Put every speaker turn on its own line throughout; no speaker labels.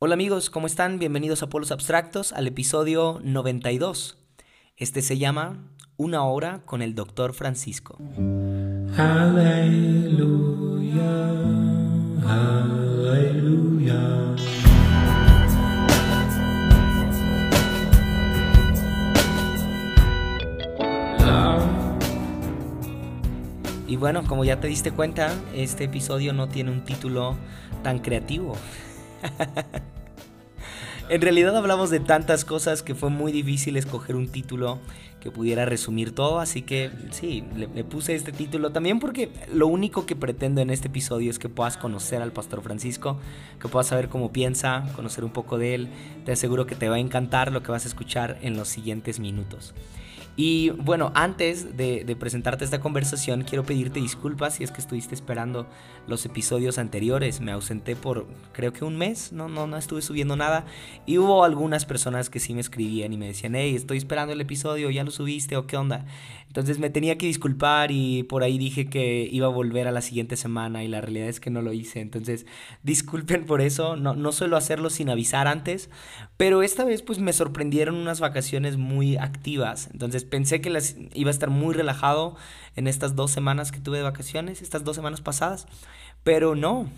Hola amigos, ¿cómo están? Bienvenidos a Polos Abstractos al episodio 92. Este se llama Una hora con el Dr. Francisco. Aleluya, aleluya. Y bueno, como ya te diste cuenta, este episodio no tiene un título tan creativo. en realidad hablamos de tantas cosas que fue muy difícil escoger un título que pudiera resumir todo, así que sí, le, puse este título también porque lo único que pretendo en este episodio es que puedas conocer al Pastor Francisco, que puedas saber cómo piensa, conocer un poco de él, te aseguro que te va a encantar lo que vas a escuchar en los siguientes minutos. Y bueno, antes de, presentarte esta conversación, quiero pedirte disculpas si es que estuviste esperando los episodios anteriores. Me ausenté por creo que un mes, no, no, no estuve subiendo nada. Y hubo algunas personas que sí me escribían y me decían, hey, estoy esperando el episodio, ¿ya lo subiste o qué onda? Entonces me tenía que disculpar y por ahí dije que iba a volver a la siguiente semana y la realidad es que no lo hice. Entonces disculpen por eso, no, no suelo hacerlo sin avisar antes, pero esta vez pues me sorprendieron unas vacaciones muy activas. Entonces pensé que las, iba a estar muy relajado en estas dos semanas que tuve de vacaciones, estas dos semanas pasadas, pero no.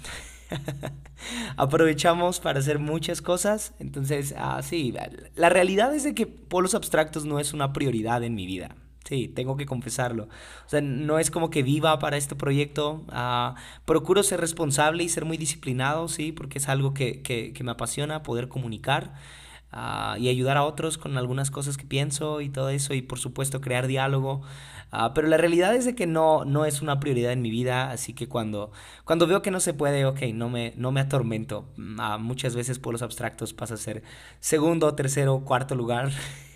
Aprovechamos para hacer muchas cosas. Entonces, ah, sí, la realidad es de que polos abstractos no es una prioridad en mi vida. Sí, tengo que confesarlo. O sea, no es como que viva para este proyecto. Ah, procuro ser responsable y ser muy disciplinado, sí, porque es algo que, que, me apasiona poder comunicar ah, y ayudar a otros con algunas cosas que pienso y todo eso. Y por supuesto crear diálogo. Ah, pero la realidad es de que no, no es una prioridad en mi vida. Así que cuando, cuando veo que no se puede, ok, no me, no me atormento. muchas veces por los abstractos pasa a ser segundo, tercero, cuarto lugar.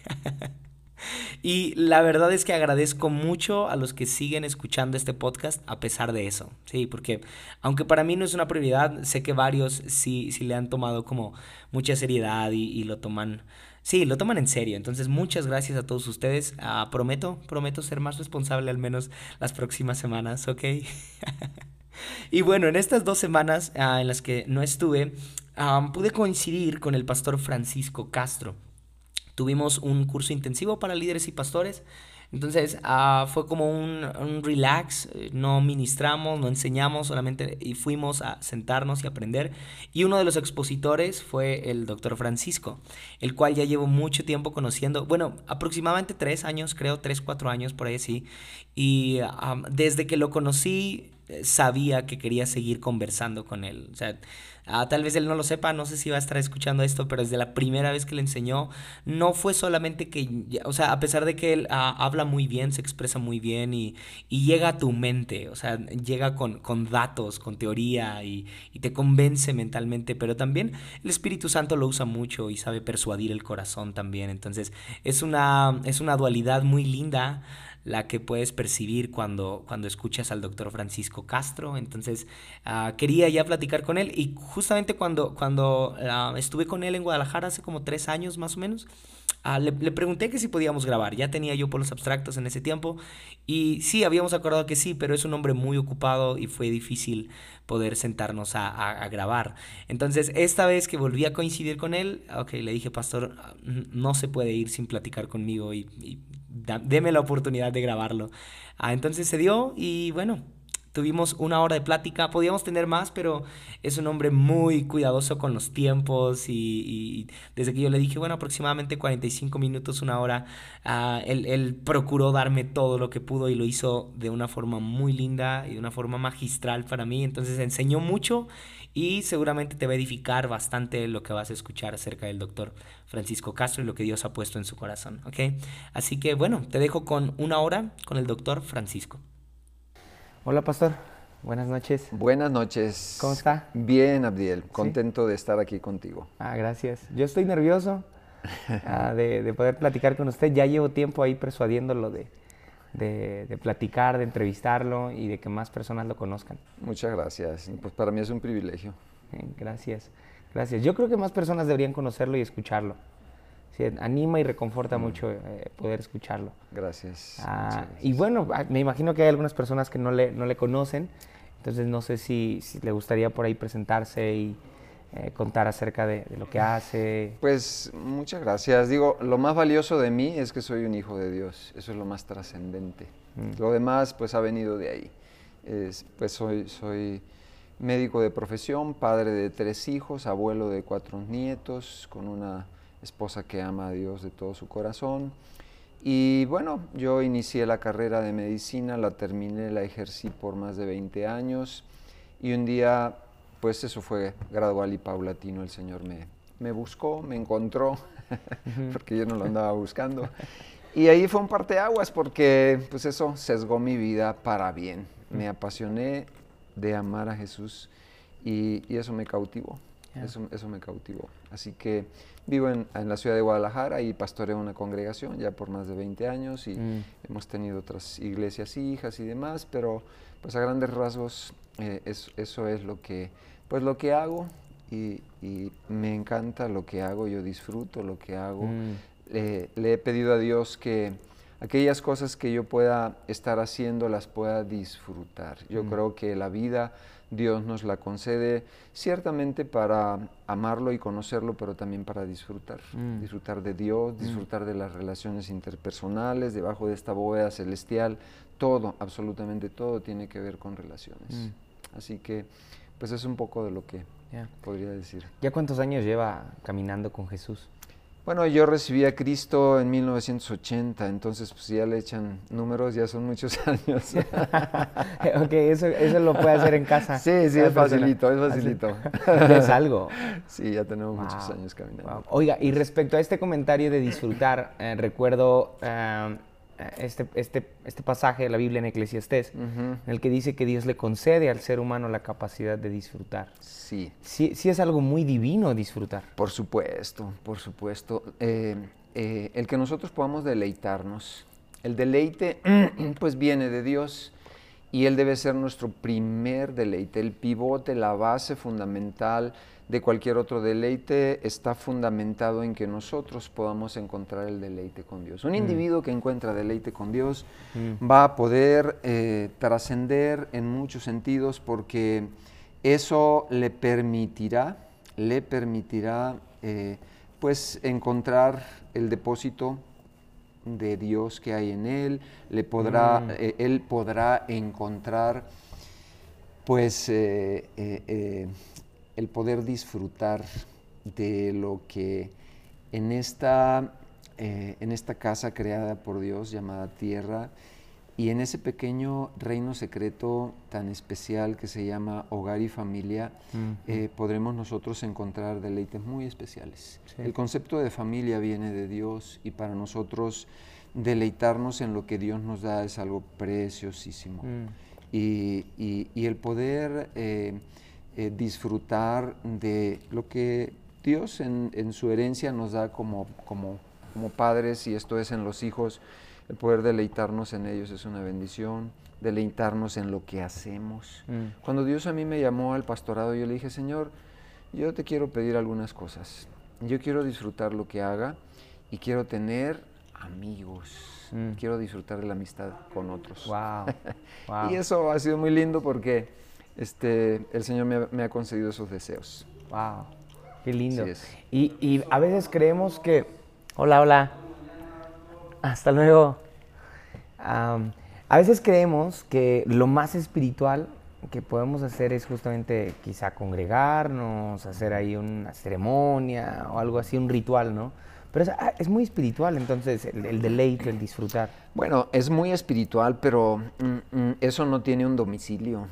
Y la verdad es que agradezco mucho a los que siguen escuchando este podcast a pesar de eso. Sí, porque aunque para mí no es una prioridad, sé que varios sí, sí le han tomado como mucha seriedad y, lo toman. Sí, lo toman en serio. Entonces, muchas gracias a todos ustedes. Ah, prometo, prometo ser más responsable al menos las próximas semanas, ¿ok? y bueno, en estas dos semanas ah, en las que no estuve, ah, pude coincidir con el pastor Francisco Castro. Tuvimos un curso intensivo para líderes y pastores. Entonces ah, fue como un, relax, eh, no ministramos, no enseñamos, solamente y fuimos a sentarnos y aprender. Y uno de los expositores fue el doctor Francisco, el cual ya llevo mucho tiempo conociendo, bueno, aproximadamente tres años, creo, tres, cuatro años por ahí sí. Y desde que lo conocí, eh, sabía que quería seguir conversando con él. O sea, Ah, tal vez él no lo sepa, no sé si va a estar escuchando esto, pero desde la primera vez que le enseñó, no fue solamente que, o sea, a pesar de que él ah, habla muy bien, se expresa muy bien y, llega a tu mente, o sea, llega con, datos, con teoría y, y, te convence mentalmente, pero también el Espíritu Santo lo usa mucho y sabe persuadir el corazón también. Entonces, es una, es una dualidad muy linda la que puedes percibir cuando, cuando escuchas al doctor Francisco Castro. Entonces, ah, quería ya platicar con él y justamente cuando, cuando ah, estuve con él en Guadalajara hace como tres años más o menos, ah, le, pregunté que si podíamos grabar. Ya tenía yo por los abstractos en ese tiempo y sí, habíamos acordado que sí, pero es un hombre muy ocupado y fue difícil poder sentarnos a, grabar. Entonces, esta vez que volví a coincidir con él, ok, le dije, pastor, no se puede ir sin platicar conmigo y deme la oportunidad de grabarlo. Ah, entonces se dio y bueno, tuvimos una hora de plática, podíamos tener más, pero es un hombre muy cuidadoso con los tiempos y, desde que yo le dije, bueno, aproximadamente 45 minutos, una hora, ah, él, él, procuró darme todo lo que pudo y lo hizo de una forma muy linda y de una forma magistral para mí, entonces enseñó mucho y seguramente te va a edificar bastante lo que vas a escuchar acerca del doctor Francisco Castro y lo que Dios ha puesto en su corazón, ¿ok? Así que bueno, te dejo con una hora con el doctor Francisco. Hola, pastor. Buenas noches.
Buenas noches.
¿Cómo está?
Bien, Abdiel. Contento de estar aquí contigo.
Ah, gracias. Yo estoy nervioso ah, de, poder platicar con usted. Ya llevo tiempo ahí persuadiéndolo de, de, platicar, de entrevistarlo y de que más personas lo conozcan.
Muchas gracias. Pues para mí es un privilegio.
Gracias. Gracias. Yo creo que más personas deberían conocerlo y escucharlo. Sí, anima y reconforta mm. mucho eh, poder escucharlo.
Gracias.
Ah, y bueno, ah, me imagino que hay algunas personas que no le, no le conocen, entonces no sé si, si le gustaría por ahí presentarse y
eh, contar acerca de, lo que hace.
Pues muchas gracias. Digo, lo más valioso de mí es que soy un hijo de Dios. Eso es lo más trascendente. Mm. Lo demás pues ha venido de ahí. pues soy, soy médico de profesión, padre de tres hijos, abuelo de cuatro nietos, con una esposa que ama a Dios de todo su corazón. Y bueno, yo inicié la carrera de medicina, la terminé, la ejercí por más de 20 años y un día pues eso fue gradual y paulatino. El Señor me, me buscó, me encontró, porque yo no lo andaba buscando. Y ahí fue un parteaguas porque pues eso sesgó mi vida para bien. Me apasioné de amar a Jesús y, eso me cautivó. Eso, eso, me cautivó. Así que vivo en, en, la ciudad de Guadalajara y pastoreo una congregación ya por más de 20 años y mm. hemos tenido otras iglesias hijas y demás, pero pues a grandes rasgos eh, eso es lo que pues lo que hago y, me encanta lo que hago, yo disfruto lo que hago. Mm. le he pedido a Dios que aquellas cosas que yo pueda estar haciendo las pueda disfrutar. Yo mm. creo que la vida Dios nos la concede ciertamente para amarlo y conocerlo, pero también para disfrutar. Mm. Disfrutar de Dios, disfrutar de las relaciones interpersonales, debajo de esta bóveda celestial. Todo, absolutamente todo tiene que ver con relaciones. Así que pues es un poco de lo que podría decir.
¿Ya cuántos años lleva caminando con Jesús?
Bueno, yo recibí a Cristo en 1980, entonces pues ya le echan números, ya son muchos años.
ok, eso, eso lo puede hacer en casa.
Sí, sí, es facilito, es facilito.
es algo.
Sí, ya tenemos muchos años caminando.
Oiga, y respecto a este comentario de disfrutar, eh, recuerdo... Eh, este, este, este pasaje de la Biblia en Eclesiastés, en el que dice que Dios le concede al ser humano la capacidad de disfrutar.
Sí.
Sí, sí es algo muy divino disfrutar.
Por supuesto, por supuesto. Eh, eh, el que nosotros podamos deleitarnos, el deleite pues viene de Dios y Él debe ser nuestro primer deleite, el pivote, la base fundamental de cualquier otro deleite está fundamentado en que nosotros podamos encontrar el deleite con Dios. Un mm. individuo que encuentra deleite con Dios mm. va a poder eh, trascender en muchos sentidos porque eso le permitirá, le permitirá eh, pues encontrar el depósito de Dios que hay en él, le podrá, mm. eh, él podrá encontrar pues el poder disfrutar de lo que en esta, eh, en esta casa creada por Dios llamada tierra y en ese pequeño reino secreto tan especial que se llama hogar y familia, eh, podremos nosotros encontrar deleites muy especiales. El concepto de familia viene de Dios y para nosotros deleitarnos en lo que Dios nos da es algo preciosísimo. Mm. Y, el poder eh, eh, disfrutar de lo que Dios en, su herencia nos da como, como, como, padres, y esto es en los hijos, el poder deleitarnos en ellos es una bendición, deleitarnos en lo que hacemos. Mm. Cuando Dios a mí me llamó al pastorado, yo le dije, Señor, yo te quiero pedir algunas cosas. Yo quiero disfrutar lo que haga y quiero tener amigos. Mm. Quiero disfrutar de la amistad con otros.
Wow.
y eso ha sido muy lindo porque este, el Señor me ha, concedido esos deseos.
¡Wow! ¡Qué lindo! Y, a veces creemos que, hola, hola, hasta luego. a veces creemos que lo más espiritual que podemos hacer es justamente quizá congregarnos, hacer ahí una ceremonia o algo así, un ritual, ¿no? Pero es, ah, muy espiritual entonces el, deleite, el disfrutar.
Bueno, es muy espiritual, pero mm, mm, eso no tiene un domicilio.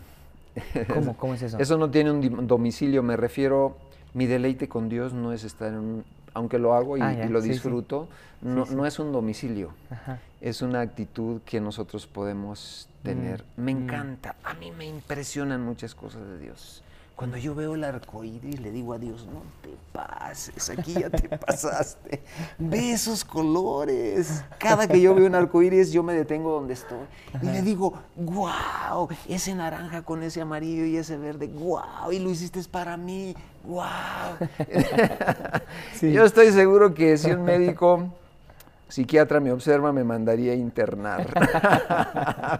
¿Cómo? ¿Cómo es eso?
Eso no tiene un domicilio, me refiero, mi deleite con Dios no es estar en un, aunque lo hago y, ah, lo disfruto, No, no, es un domicilio, es una actitud que nosotros podemos tener. Mm, me mm. encanta, a mí me impresionan muchas cosas de Dios. Cuando yo veo el arco iris, le digo a Dios, no te pases, aquí ya te pasaste. Ve esos colores. Cada que yo veo un arco iris, yo me detengo donde estoy y le digo, wow, ese naranja con ese amarillo y ese verde, wow, y lo hiciste para mí, wow. Yo estoy seguro que si un médico psiquiatra me observa, me mandaría a internar.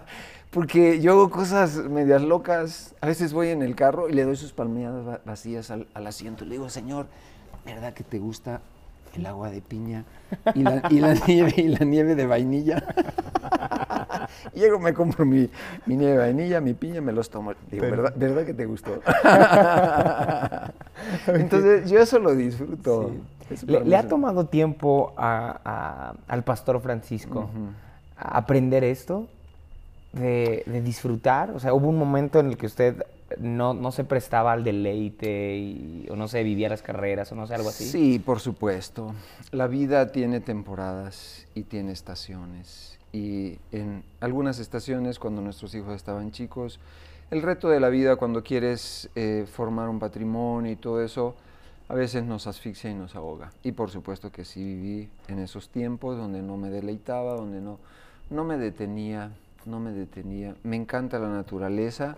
porque yo hago cosas medias locas. A veces voy en el carro y le doy sus palmeadas vacías al, al asiento. Le digo, Señor, ¿verdad que te gusta el agua de piña y la, nieve y la nieve de vainilla. y llego, me compro mi, nieve de vainilla, mi piña, me los tomo. Digo, ¿verdad, ¿verdad que te gustó? Entonces, yo eso lo disfruto.
Le, ha tomado tiempo al pastor Francisco aprender esto? De, disfrutar? O sea, ¿hubo un momento en el que usted no, no se prestaba al deleite y, o no se vivía las carreras o no sé, algo así?
Sí, por supuesto. La vida tiene temporadas y tiene estaciones. Y en algunas estaciones, cuando nuestros hijos estaban chicos, el reto de la vida cuando quieres eh, formar un patrimonio y todo eso, a veces nos asfixia y nos ahoga. Y por supuesto que sí viví en esos tiempos donde no me deleitaba, donde no, no me detenía, no me detenía. Me encanta la naturaleza,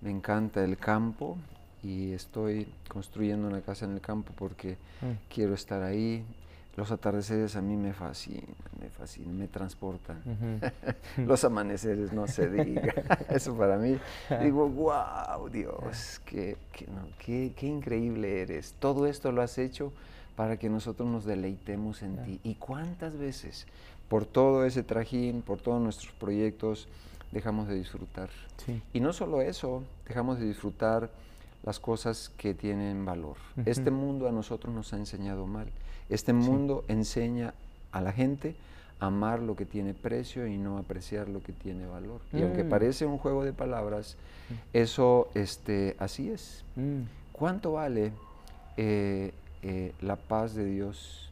me encanta el campo y estoy construyendo una casa en el campo porque mm. quiero estar ahí. Los atardeceres a mí me fascinan, me fascinan, me transportan. Los amaneceres, no se diga. Eso para mí, digo, wow, Dios, qué, qué, qué, increíble eres. Todo esto lo has hecho para que nosotros nos deleitemos en ti. ¿Y cuántas veces por todo ese trajín, por todos nuestros proyectos, dejamos de disfrutar. Y no solo eso, dejamos de disfrutar las cosas que tienen valor. Este mundo a nosotros nos ha enseñado mal. Este mundo enseña a la gente a amar lo que tiene precio y no apreciar lo que tiene valor. Y aunque mm. parece un juego de palabras, mm. eso este, así es. Mm. ¿Cuánto vale eh, eh, la paz de Dios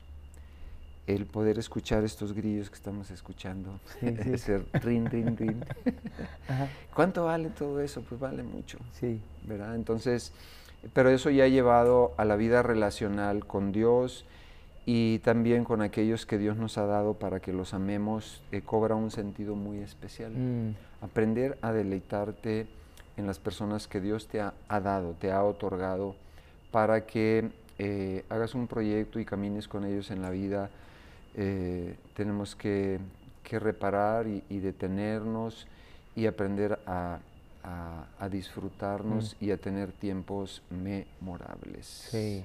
el poder escuchar estos grillos que estamos escuchando, ese rin, rin, rin. ¿Cuánto vale todo eso? Pues vale mucho, sí. ¿verdad? Entonces, pero eso ya ha llevado a la vida relacional con Dios y también con aquellos que Dios nos ha dado para que los amemos, eh, cobra un sentido muy especial. Mm. Aprender a deleitarte en las personas que Dios te ha, dado, te ha otorgado, para que eh, hagas un proyecto y camines con ellos en la vida eh, tenemos que, reparar y, detenernos y aprender a, disfrutarnos mm. y a tener tiempos memorables.
Sí,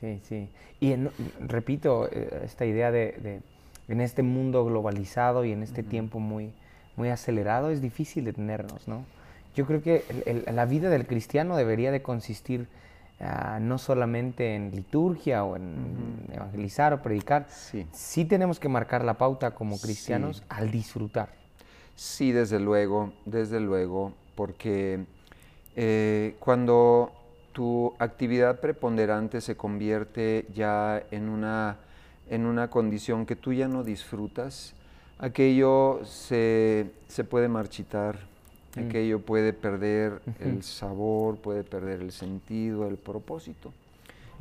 sí, sí. Y repito, eh, esta idea de, en este mundo globalizado y en este tiempo muy, muy acelerado es difícil detenernos, ¿no? Yo creo que la vida del cristiano debería de consistir Ah, no solamente en liturgia o en evangelizar o predicar, sí. tenemos que marcar la pauta como cristianos al disfrutar.
Sí, desde luego, desde luego, porque eh, cuando tu actividad preponderante se convierte ya en una, en una condición que tú ya no disfrutas, aquello se, se puede marchitar Mm. Aquello puede perder el sabor, puede perder el sentido, el propósito.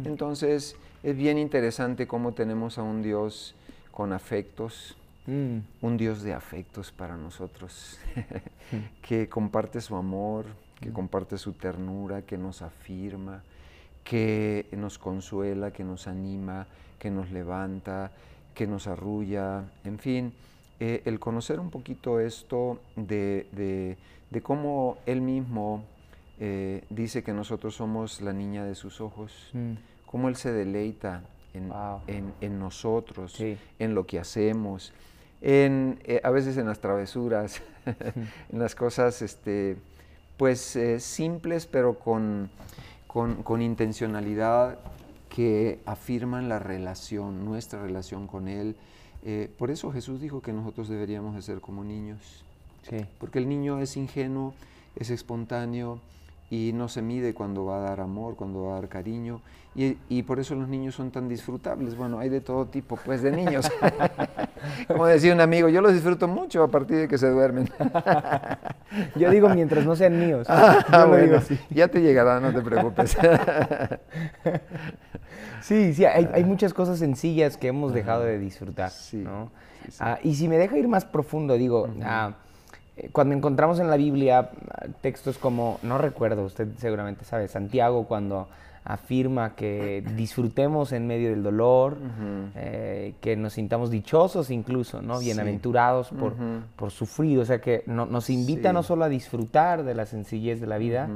Entonces, es bien interesante cómo tenemos a un Dios con afectos, mm. un Dios de afectos para nosotros, que comparte su amor, que mm. comparte su ternura, que nos afirma, que nos consuela, que nos anima, que nos levanta, que nos arrulla, en fin, eh, el conocer un poquito esto de, de cómo él mismo eh, dice que nosotros somos la niña de sus ojos, mm. cómo él se deleita en, nosotros, en lo que hacemos, en, eh, a veces en las travesuras, en las cosas este, pues eh, simples pero con, con, intencionalidad que afirman la relación, nuestra relación con Él. por eso Jesús dijo que nosotros deberíamos de ser como niños. Porque el niño es ingenuo, es espontáneo y no se mide cuando va a dar amor, cuando va a dar cariño. Y, por eso los niños son tan disfrutables. Bueno, hay de todo tipo, pues, de niños. Como decía un amigo, yo los disfruto mucho a partir de que se duermen.
yo digo mientras no sean míos.
Ah, bueno, Ya te llegará, no te preocupes.
sí, sí, hay, muchas cosas sencillas que hemos dejado de disfrutar. ¿no? Ah, y si me deja ir más profundo, digo, cuando encontramos en la Biblia textos como, no recuerdo, usted seguramente sabe, Santiago cuando afirma que disfrutemos en medio del dolor, eh, que nos sintamos dichosos incluso, ¿no? Bienaventurados por, por sufrir. O sea que nos invita no solo a disfrutar de la sencillez de la vida,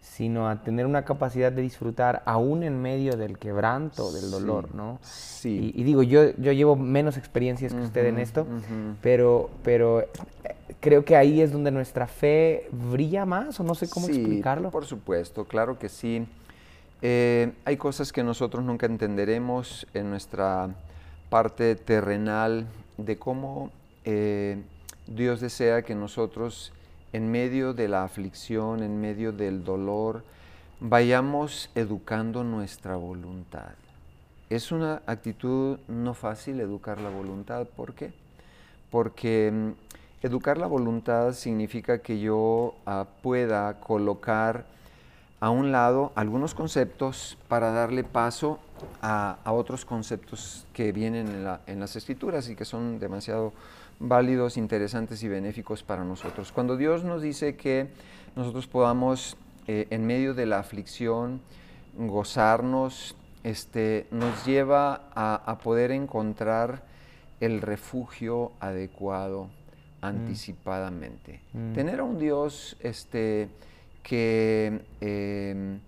sino a tener una capacidad de disfrutar aún en medio del quebranto, del dolor, ¿no? Sí. Y, digo, yo, yo llevo menos experiencias que usted en esto, pero, pero eh, creo que ahí es donde nuestra fe brilla más, o no sé cómo explicarlo.
por supuesto, claro que sí. Eh, hay cosas que nosotros nunca entenderemos en nuestra parte terrenal de cómo eh, Dios desea que nosotros en medio de la aflicción, en medio del dolor, vayamos educando nuestra voluntad. Es una actitud no fácil educar la voluntad. ¿Por qué? Porque mm, educar la voluntad significa que yo ah, pueda colocar a un lado algunos conceptos para darle paso a, otros conceptos que vienen en, las escrituras y que son demasiado válidos, interesantes y benéficos para nosotros. Cuando Dios nos dice que nosotros podamos, eh, en medio de la aflicción, gozarnos, este, nos lleva a, poder encontrar el refugio adecuado. Anticipadamente. Mm. Tener a un Dios este, que em,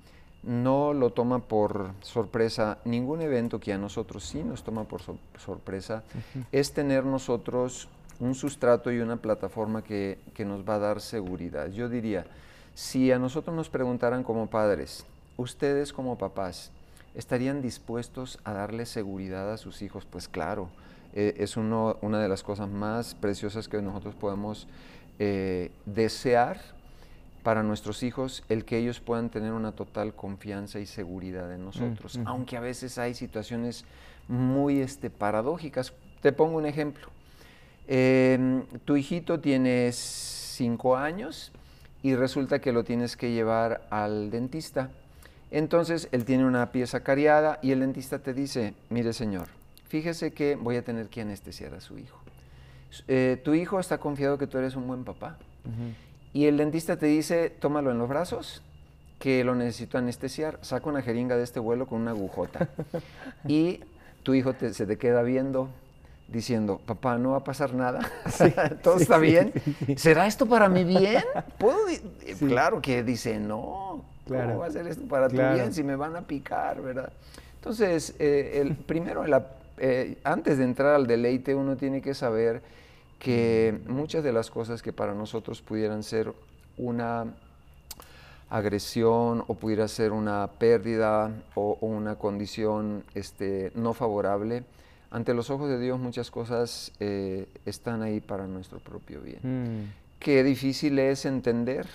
no lo toma por sorpresa, ningún evento que a nosotros sí nos toma por sorpresa, es tener nosotros un sustrato y una plataforma que, nos va a dar seguridad. Yo diría, si a nosotros nos preguntaran como padres, ustedes como papás, ¿estarían dispuestos a darle seguridad a sus hijos? Pues claro, e, es una de las cosas más preciosas que nosotros podemos eh, desear para nuestros hijos el que ellos puedan tener una total confianza y seguridad en nosotros, mm, aunque a veces hay situaciones muy este, paradójicas. Te pongo un ejemplo. Em, tu hijito tiene cinco años y resulta que lo tienes que llevar al dentista. Entonces él tiene una pieza cariada y el dentista te dice, mire señor, fíjese que voy a tener que anestesiar a su hijo. Eh, tu hijo está confiado que tú eres un buen papá y el dentista te dice, tómalo en los brazos, que lo necesito anestesiar, saca una jeringa de este vuelo con una agujota. y tu hijo se te queda viendo diciendo, papá, no va a pasar nada, todo está bien. ¿Será esto para mi bien? ¿Puedo claro que dice, no, ¿cómo va a ser esto para tu bien si me van a picar, verdad? Entonces, eh, el, primero, eh, antes de entrar al deleite, uno tiene que saber que muchas de las cosas que para nosotros pudieran ser una agresión o pudiera ser una pérdida o, una condición este, no favorable, ante los ojos de Dios muchas cosas eh, están ahí para nuestro propio bien. Mm. Qué difícil es entender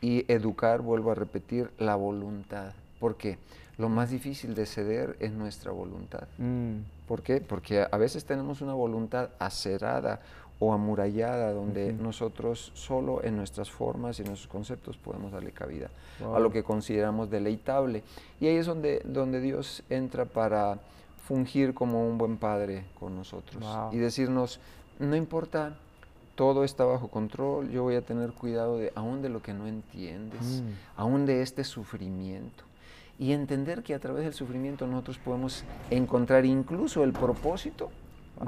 y educar, vuelvo a repetir, la voluntad. ¿Por qué? Lo más difícil de ceder es nuestra voluntad. Mm. ¿Por qué? Porque a veces tenemos una voluntad acerada, o amurallada, donde nosotros solo en nuestras formas y nuestros conceptos podemos darle cabida a lo que consideramos deleitable. Y ahí es donde, donde Dios entra para fungir como un buen padre con nosotros y decirnos, no importa, todo está bajo control, yo voy a tener cuidado de aún de lo que no entiendes, mm. aún de este sufrimiento. Y entender que a través del sufrimiento nosotros podemos encontrar incluso el propósito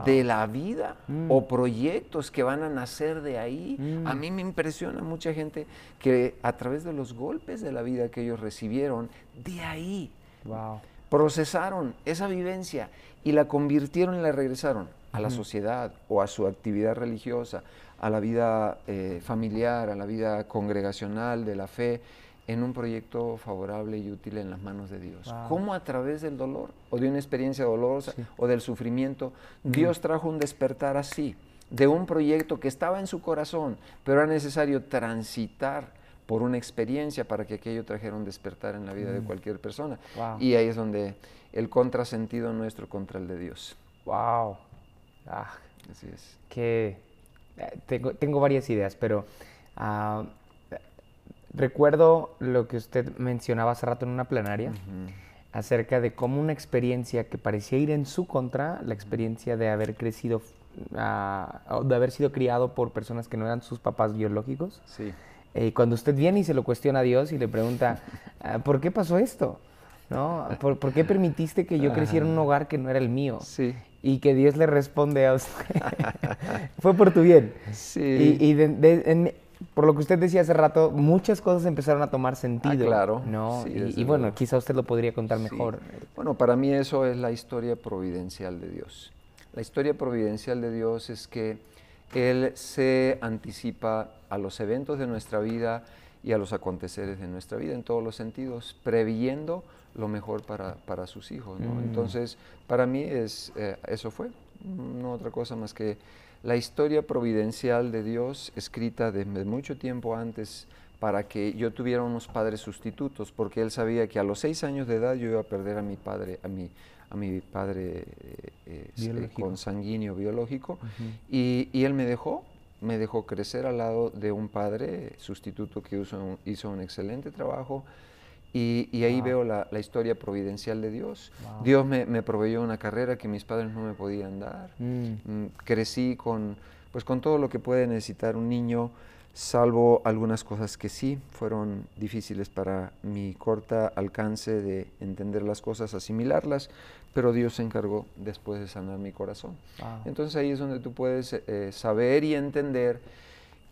de la vida mm. o proyectos que van a nacer de ahí. Mm. A mí me impresiona mucha gente que a través de los golpes de la vida que ellos recibieron, de ahí procesaron esa vivencia y la convirtieron y la regresaron a la sociedad o a su actividad religiosa, a la vida eh, familiar, a la vida congregacional de la fe en un proyecto favorable y útil en las manos de Dios. ¿Cómo a través del dolor o de una experiencia dolorosa o del sufrimiento Dios trajo un despertar así, de un proyecto que estaba en su corazón, pero era necesario transitar por una experiencia para que aquello trajera un despertar en la vida de mm. cualquier persona. Y ahí es donde el contrasentido nuestro contra el de Dios.
Wow. Ah, Así es. Que eh, tengo, tengo, varias ideas, pero uh, Recuerdo lo que usted mencionaba hace rato en una plenaria acerca de cómo una experiencia que parecía ir en su contra, la experiencia de haber crecido, uh, de haber sido criado por personas que no eran sus papás biológicos. Sí. Eh, cuando usted viene y se lo cuestiona a Dios y le pregunta, ah, ¿por qué pasó esto? ¿no? ¿Por, por qué permitiste que yo creciera en un hogar que no era el mío?
Sí.
Y que Dios le responde a usted. Fue por tu bien.
Sí.
Y, y de- de- en- por lo que usted decía hace rato, muchas cosas empezaron a tomar sentido.
claro.
¿no?
Sí,
y, y bueno, quizá usted lo podría contar
Sí.
mejor.
Bueno, para mí eso es la historia providencial de Dios. La historia providencial de Dios es que Él se anticipa a los eventos de nuestra vida y a los aconteceres de nuestra vida en todos los sentidos, previendo lo mejor para, para sus hijos. ¿no?
Mm.
Entonces, para mí es, eh, eso fue, no otra cosa más que la historia providencial de Dios escrita desde mucho tiempo antes para que yo tuviera unos padres sustitutos, porque él sabía que a los seis años de edad yo iba a perder a mi padre, a mi, a mi padre eh, eh,
Biológico.
consanguíneo biológico, y, y él me dejó, me dejó crecer al lado de un padre sustituto que hizo un, hizo un excelente trabajo, y, y ahí
Wow.
veo la, la historia providencial de Dios.
Wow.
Dios me, me proveyó una carrera que mis padres no me podían dar.
Mm.
Mm, crecí con, pues con todo lo que puede necesitar un niño, salvo algunas cosas que sí fueron difíciles para mi corta alcance de entender las cosas, asimilarlas, pero Dios se encargó después de sanar mi corazón.
Wow.
Entonces ahí es donde tú puedes eh, saber y entender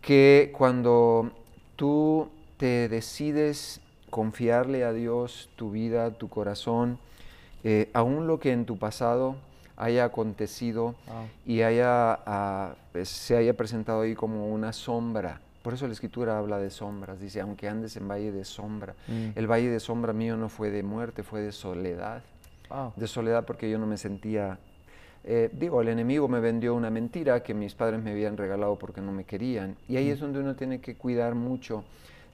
que cuando tú te decides confiarle a Dios tu vida, tu corazón, eh, aún lo que en tu pasado haya acontecido
Wow.
y haya, ah, pues, se haya presentado ahí como una sombra. Por eso la escritura habla de sombras, dice, aunque andes en valle de sombra.
Mm.
El valle de sombra mío no fue de muerte, fue de soledad
Wow.
de soledad porque yo no me sentía, eh, digo, el enemigo me vendió una mentira que mis padres me habían regalado porque no me querían. Y ahí es donde uno tiene que cuidar mucho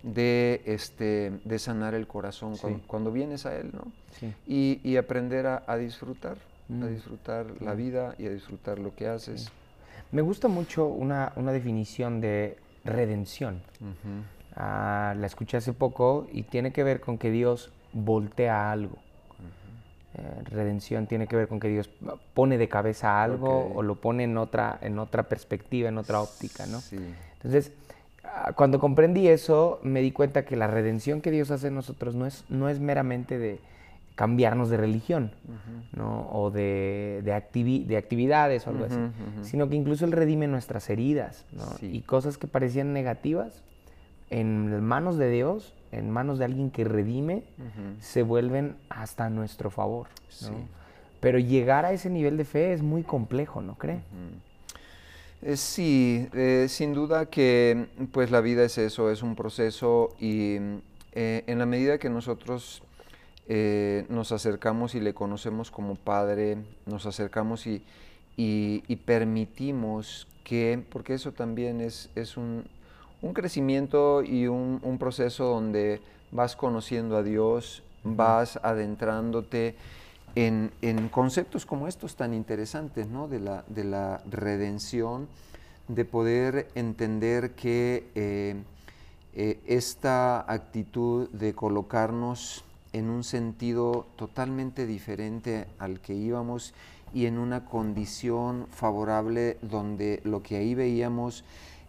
de, este, de sanar el corazón
Sí.
cuando, cuando vienes a él, ¿no?
Sí.
Y, y aprender a, a disfrutar, a
Mm.
disfrutar la vida y a disfrutar lo que haces.
Me gusta mucho una, una definición de redención. Ah, la escuché hace poco y tiene que ver con que Dios voltea algo. Eh, redención tiene que ver con que Dios pone de cabeza algo o lo pone en otra, en otra perspectiva, en otra óptica, ¿no?
Sí.
Entonces, cuando comprendí eso, me di cuenta que la redención que Dios hace en nosotros no es, no es meramente de cambiarnos de religión,
Ujú.
¿no? O de, de, activi- de actividades o algo así,
Ujú, ujú.
sino que incluso Él redime nuestras heridas, ¿no?
Sí.
Y cosas que parecían negativas, en manos de Dios, en manos de alguien que redime, se vuelven hasta nuestro favor, ¿no?
Sí.
Pero llegar a ese nivel de fe es muy complejo, ¿no cree?
Eh, sí, eh, sin duda que pues la vida es eso, es un proceso y eh, en la medida que nosotros eh, nos acercamos y le conocemos como Padre, nos acercamos y, y- y permitimos que, porque eso también es, es un, un crecimiento y un, un proceso donde vas conociendo a Dios, vas adentrándote en, en conceptos como estos tan interesantes, ¿no? De la, de la redención, de poder entender que eh, eh, esta actitud de colocarnos en un sentido totalmente diferente al que íbamos y en una condición favorable donde lo que ahí veíamos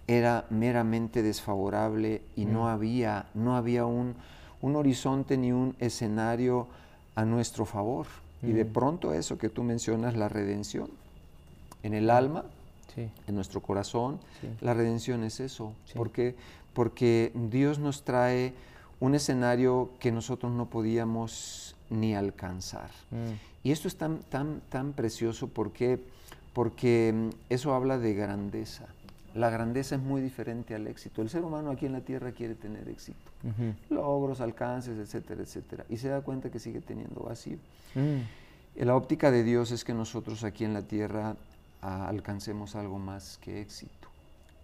era meramente desfavorable y no había, no había un, un horizonte ni un escenario a nuestro favor. Y de
Mm.
pronto eso que tú mencionas, la redención, en el alma,
Sí.
en nuestro corazón,
Sí.
la redención es eso.
Sí.
¿Por qué? Porque Dios nos trae un escenario que nosotros no podíamos ni alcanzar.
Mm.
Y esto es tan, tan, tan precioso porque, porque mm, eso habla de grandeza. La grandeza es muy diferente al éxito. El ser humano aquí en la tierra quiere tener éxito. Logros, alcances, etcétera, etcétera. Y se da cuenta que sigue teniendo vacío.
Mm.
La óptica de Dios es que nosotros aquí en la tierra ah, alcancemos algo más que éxito.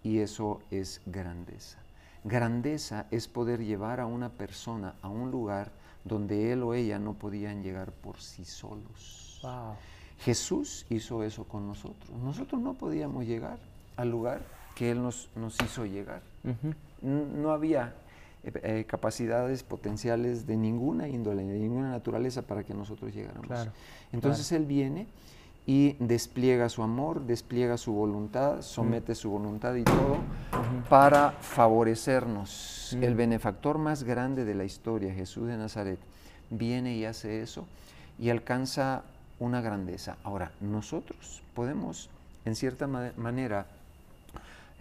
Y eso es grandeza. Grandeza es poder llevar a una persona a un lugar donde él o ella no podían llegar por sí solos.
Wow.
Jesús hizo eso con nosotros. Nosotros no podíamos llegar al lugar que Él nos, nos hizo llegar. No había eh, eh, capacidades potenciales de ninguna índole, de ninguna naturaleza para que nosotros llegáramos.
Claro,
Entonces Él viene y despliega su amor, despliega su voluntad, somete su voluntad y todo para favorecernos. El benefactor más grande de la historia, Jesús de Nazaret, viene y hace eso y alcanza una grandeza. Ahora, nosotros podemos, en cierta manera,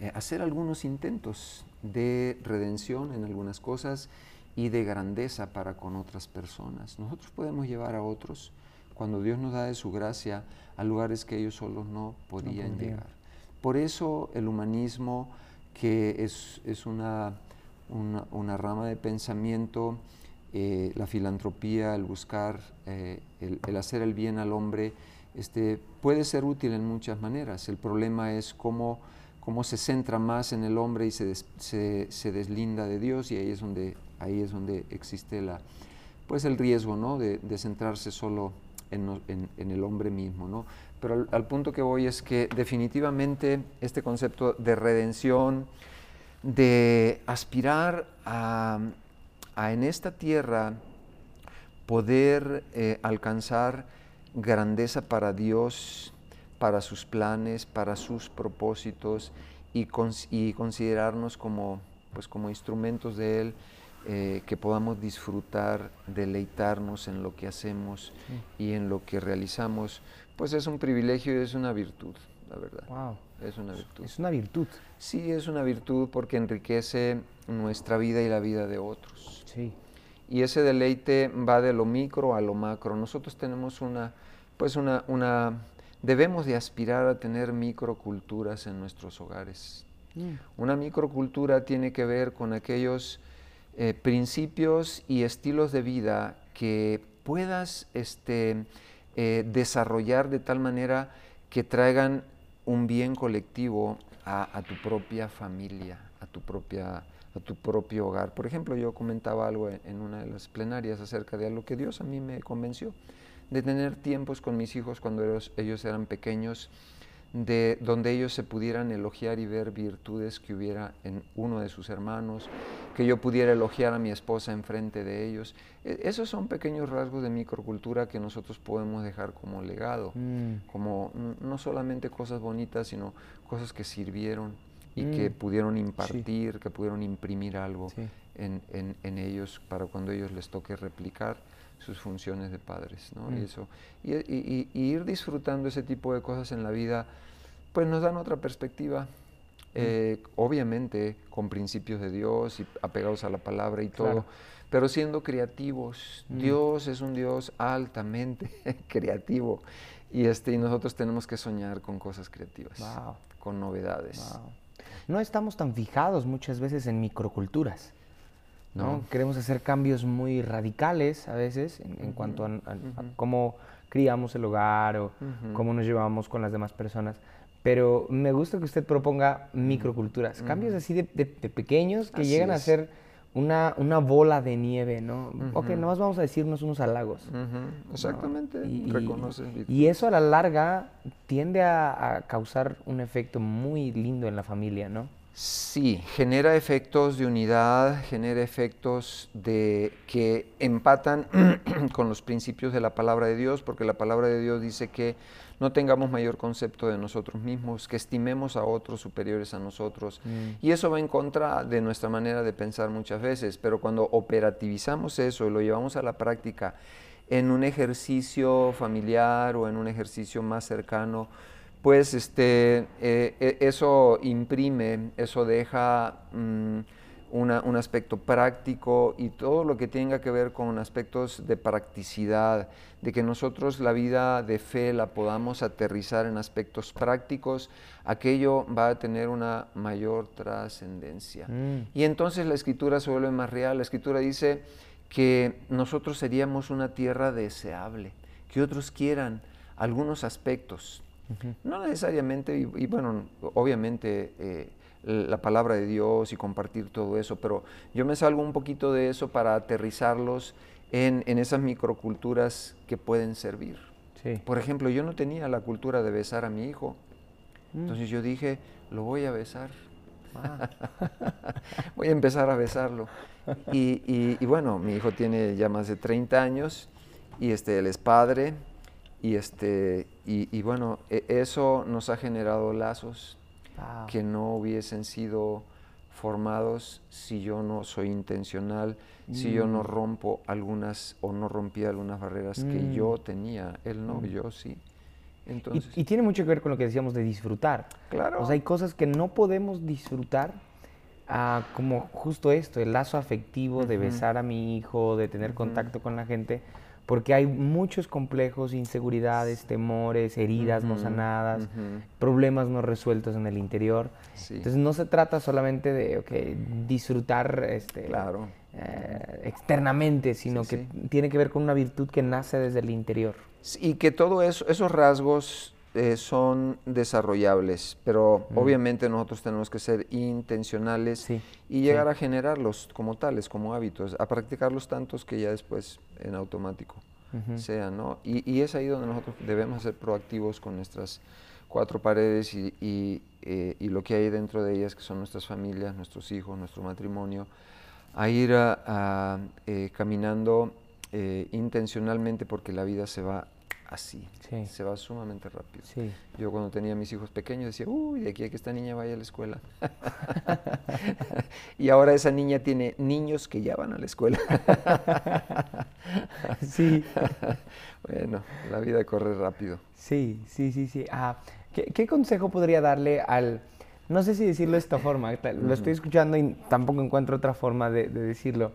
eh, hacer algunos intentos de redención en algunas cosas y de grandeza para con otras personas. Nosotros podemos llevar a otros, cuando Dios nos da de su gracia, a lugares que ellos solos no podían llegar. Por eso el humanismo, que es, una, una, rama de pensamiento, eh, la filantropía, el buscar, eh, el, hacer el bien al hombre, este, puede ser útil en muchas maneras. El problema es cómo, cómo se centra más en el hombre y se, se, deslinda de Dios y ahí es donde, ahí es donde existe la, pues el riesgo ¿no? de, centrarse solo en, en, el hombre mismo. ¿no? Pero al, punto que voy es que definitivamente este concepto de redención, de aspirar a, en esta tierra poder eh, alcanzar grandeza para Dios, para sus planes, para sus propósitos y, considerarnos como, pues, como instrumentos de Él, eh, que podamos disfrutar, deleitarnos en lo que hacemos y en lo que realizamos pues es un privilegio y es una virtud, la verdad.
Wow.
Es una virtud.
Es una virtud.
Sí, es una virtud porque enriquece nuestra vida y la vida de otros.
Sí.
Y ese deleite va de lo micro a lo macro. Nosotros tenemos una, pues una, una, debemos de aspirar a tener microculturas en nuestros hogares. Mm. Una microcultura tiene que ver con aquellos eh, principios y estilos de vida que puedas, este, eh, desarrollar de tal manera que traigan un bien colectivo a, tu propia familia, a tu, propia, a tu propio hogar. Por ejemplo, yo comentaba algo en una de las plenarias acerca de algo que Dios a mí me convenció, de tener tiempos con mis hijos cuando ellos eran pequeños de donde ellos se pudieran elogiar y ver virtudes que hubiera en uno de sus hermanos, que yo pudiera elogiar a mi esposa enfrente de ellos. E, esos son pequeños rasgos de microcultura que nosotros podemos dejar como legado, mm. como no solamente cosas bonitas, sino cosas que sirvieron y que mm. pudieron impartir, que pudieron imprimir algo en, en, ellos para cuando ellos les toque replicar sus funciones de padres. ¿no? Y, mm. eso, y, ir disfrutando ese tipo de cosas en la vida, pues nos dan otra perspectiva. Mm. Eh, obviamente con principios de Dios y apegados a la palabra y todo, pero siendo creativos. Mm. Dios es un Dios altamente creativo y, este, y nosotros tenemos que soñar con cosas creativas, con novedades.
No estamos tan fijados muchas veces en microculturas. ¿No? Queremos hacer cambios muy radicales a veces en, cuanto a, cómo criamos el hogar o cómo nos llevamos con las demás personas. Pero me gusta que usted proponga microculturas, cambios así de, pequeños que llegan a ser una, una, bola de nieve, ¿no? Ok, nomás vamos a decirnos unos halagos.
Exactamente,
y, y, eso a la larga tiende a, a causar un efecto muy lindo en la familia, ¿no?
Sí, genera efectos de unidad, genera efectos de que empatan con los principios de la palabra de Dios, porque la palabra de Dios dice que no tengamos mayor concepto de nosotros mismos, que estimemos a otros superiores a nosotros. Mm. Y eso va en contra de nuestra manera de pensar muchas veces, pero cuando operativizamos eso y lo llevamos a la práctica en un ejercicio familiar o en un ejercicio más cercano, pues este, eh, e, eso imprime, eso deja mm, un aspecto práctico y todo lo que tenga que ver con aspectos de practicidad, de que nosotros la vida de fe la podamos aterrizar en aspectos prácticos, aquello va a tener una mayor trascendencia. Mm. Y entonces la escritura se vuelve más real. La escritura dice que nosotros seríamos una tierra deseable, que otros quieran algunos aspectos no necesariamente, y, bueno, obviamente eh, la palabra de Dios y compartir todo eso, pero yo me salgo un poquito de eso para aterrizarlos en, esas microculturas que pueden servir. Por ejemplo, yo no tenía la cultura de besar a mi hijo, mm. entonces yo dije, lo voy a besar. Ah. voy a empezar a besarlo. Y, y, bueno, mi hijo tiene ya más de 30 años y este, él es padre y, este, y, bueno, e, eso nos ha generado lazos que no hubiesen sido formados si yo no soy intencional, si yo no
Mm.
rompo algunas o no rompía algunas barreras que
Mm.
yo tenía. Él no,
Mm.
yo sí.
Y,
Entonces,
y tiene mucho que ver con lo que decíamos de disfrutar.
claro.
O sea, hay cosas que no podemos disfrutar, ah, como justo esto, el lazo afectivo de besar a mi hijo, de tener contacto con la gente, porque hay muchos complejos, inseguridades, temores, heridas no sanadas, problemas no resueltos en el interior.
Sí.
Entonces no se trata solamente de ok, disfrutar este,
Claro.
eh, externamente, sino
Sí,
que
sí.
tiene que ver con una virtud que nace desde el interior.
Y que todos eso, esos rasgos eh, son desarrollables, pero
Mm.
obviamente nosotros tenemos que ser intencionales
Sí,
y llegar a generarlos como tales, como hábitos, a practicarlos tantos que ya después en automático
Ujú.
sean, ¿no? Y, y es ahí donde nosotros debemos ser proactivos con nuestras cuatro paredes y, y, eh, y lo que hay dentro de ellas, que son nuestras familias, nuestros hijos, nuestro matrimonio, a ir a- a, eh, caminando intencionalmente porque la vida se va así,
Sí.
se va sumamente rápido.
Sí.
Yo cuando tenía mis hijos pequeños decía, uy, de aquí a que esta niña vaya a la escuela. y ahora esa niña tiene niños que ya van a la escuela.
Sí.
bueno, la vida corre rápido.
Sí, sí, sí, sí. Ah, ¿qué, qué consejo podría darle al... No sé si decirlo de esta forma, lo estoy escuchando y tampoco encuentro otra forma de, de decirlo.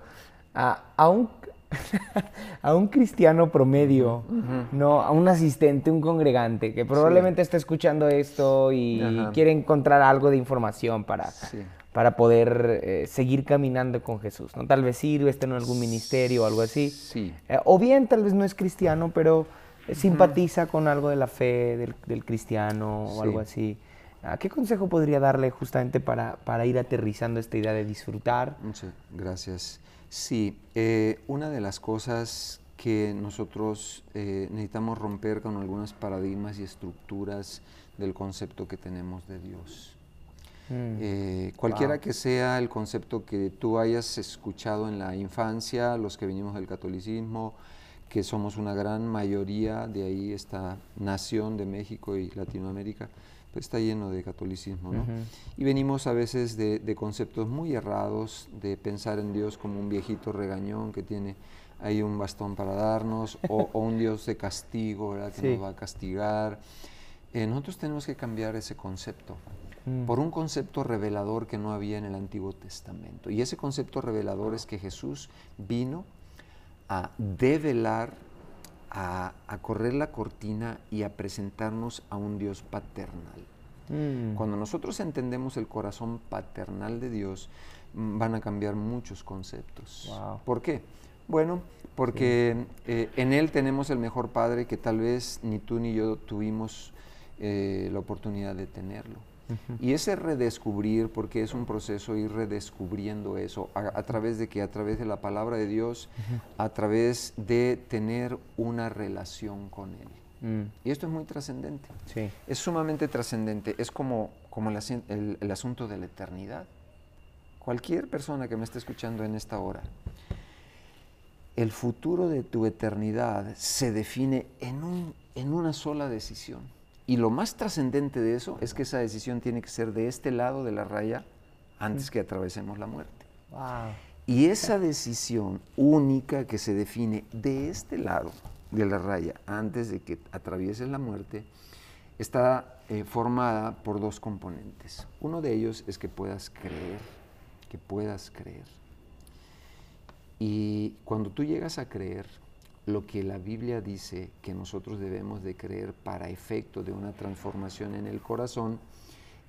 Ah, a, un, a un cristiano promedio, no, a un asistente, un congregante, que probablemente esté escuchando esto y
Ajá.
quiere encontrar algo de información para,
Sí.
para poder eh, seguir caminando con Jesús. ¿no? Tal vez sirve, esté en algún ministerio o algo así.
Sí.
Eh, o bien tal vez no es cristiano, pero eh, simpatiza con algo de la fe del, del cristiano o
Sí.
algo así. Ah, ¿Qué consejo podría darle justamente para, para ir aterrizando esta idea de disfrutar?
Muchas gracias. Sí, eh, una de las cosas que nosotros eh, necesitamos romper con algunos paradigmas y estructuras del concepto que tenemos de Dios.
Mm,
Eh, cualquiera
Wow.
que sea el concepto que tú hayas escuchado en la infancia, los que venimos del catolicismo, que somos una gran mayoría de ahí, esta nación de México y Latinoamérica, pues está lleno de catolicismo, ¿no? Y venimos a veces de, de conceptos muy errados, de pensar en Dios como un viejito regañón que tiene ahí un bastón para darnos, o, o un Dios de castigo, ¿verdad? Que
Sí.
nos va a castigar. Eh, nosotros tenemos que cambiar ese concepto
Mm.
por un concepto revelador que no había en el Antiguo Testamento. Y ese concepto revelador es que Jesús vino a develar, a, a correr la cortina y a presentarnos a un Dios paternal.
Mm,
Cuando nosotros entendemos el corazón paternal de Dios, mm, van a cambiar muchos conceptos.
Wow.
¿Por qué? Bueno, porque eh, en Él tenemos el mejor Padre que tal vez ni tú ni yo tuvimos eh, la oportunidad de tenerlo. Y ese redescubrir, porque es un proceso ir redescubriendo eso, a, a través de que, a través de la palabra de Dios, a través de tener una relación con Él.
Mm,
Y esto es muy trascendente.
sí.
Es sumamente trascendente. Es como, como el, el- el asunto de la eternidad. Cualquier persona que me esté escuchando en esta hora, el futuro de tu eternidad se define en, un- en una sola decisión. Y lo más trascendente de eso es que esa decisión tiene que ser de este lado de la raya antes que atravesemos la muerte.
Wow.
Y esa decisión única que se define de este lado de la raya antes de que atravieses la muerte está eh, formada por dos componentes. Uno de ellos es que puedas creer, que puedas creer. Y cuando tú llegas a creer lo que la Biblia dice que nosotros debemos de creer para efecto de una transformación en el corazón,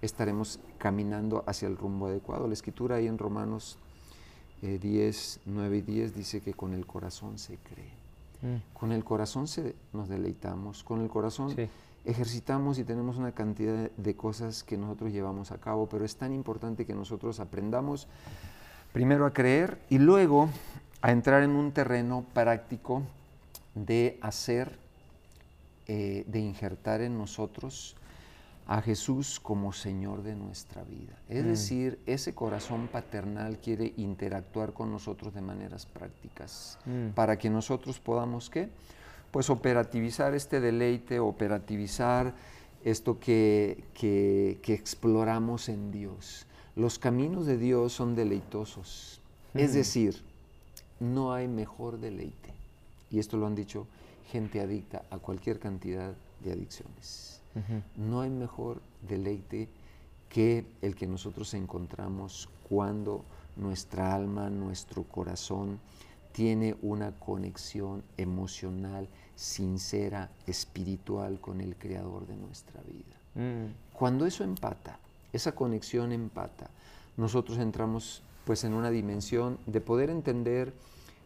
estaremos caminando hacia el rumbo adecuado. La escritura ahí en Romanos eh, 10, 9 y 10 dice que con el corazón se cree.
Mm,
Con el corazón se, nos deleitamos, con el corazón
Sí.
ejercitamos y tenemos una cantidad de- de cosas que nosotros llevamos a cabo, pero es tan importante que nosotros aprendamos primero a creer y luego a entrar en un terreno práctico de hacer, eh, de injertar en nosotros a Jesús como Señor de nuestra vida. Es
Mm.
decir, ese corazón paternal quiere interactuar con nosotros de maneras prácticas
Mm.
para que nosotros podamos, ¿qué? Pues operativizar este deleite, operativizar esto que, que- que exploramos en Dios. los caminos de Dios son deleitosos. Es decir, no hay mejor deleite. Y esto lo han dicho gente adicta a cualquier cantidad de adicciones. No hay mejor deleite que el que nosotros encontramos cuando nuestra alma, nuestro corazón tiene una conexión emocional, sincera, espiritual con el creador de nuestra vida. Mm. Cuando eso empata, esa conexión empata, nosotros entramos pues en una dimensión de poder entender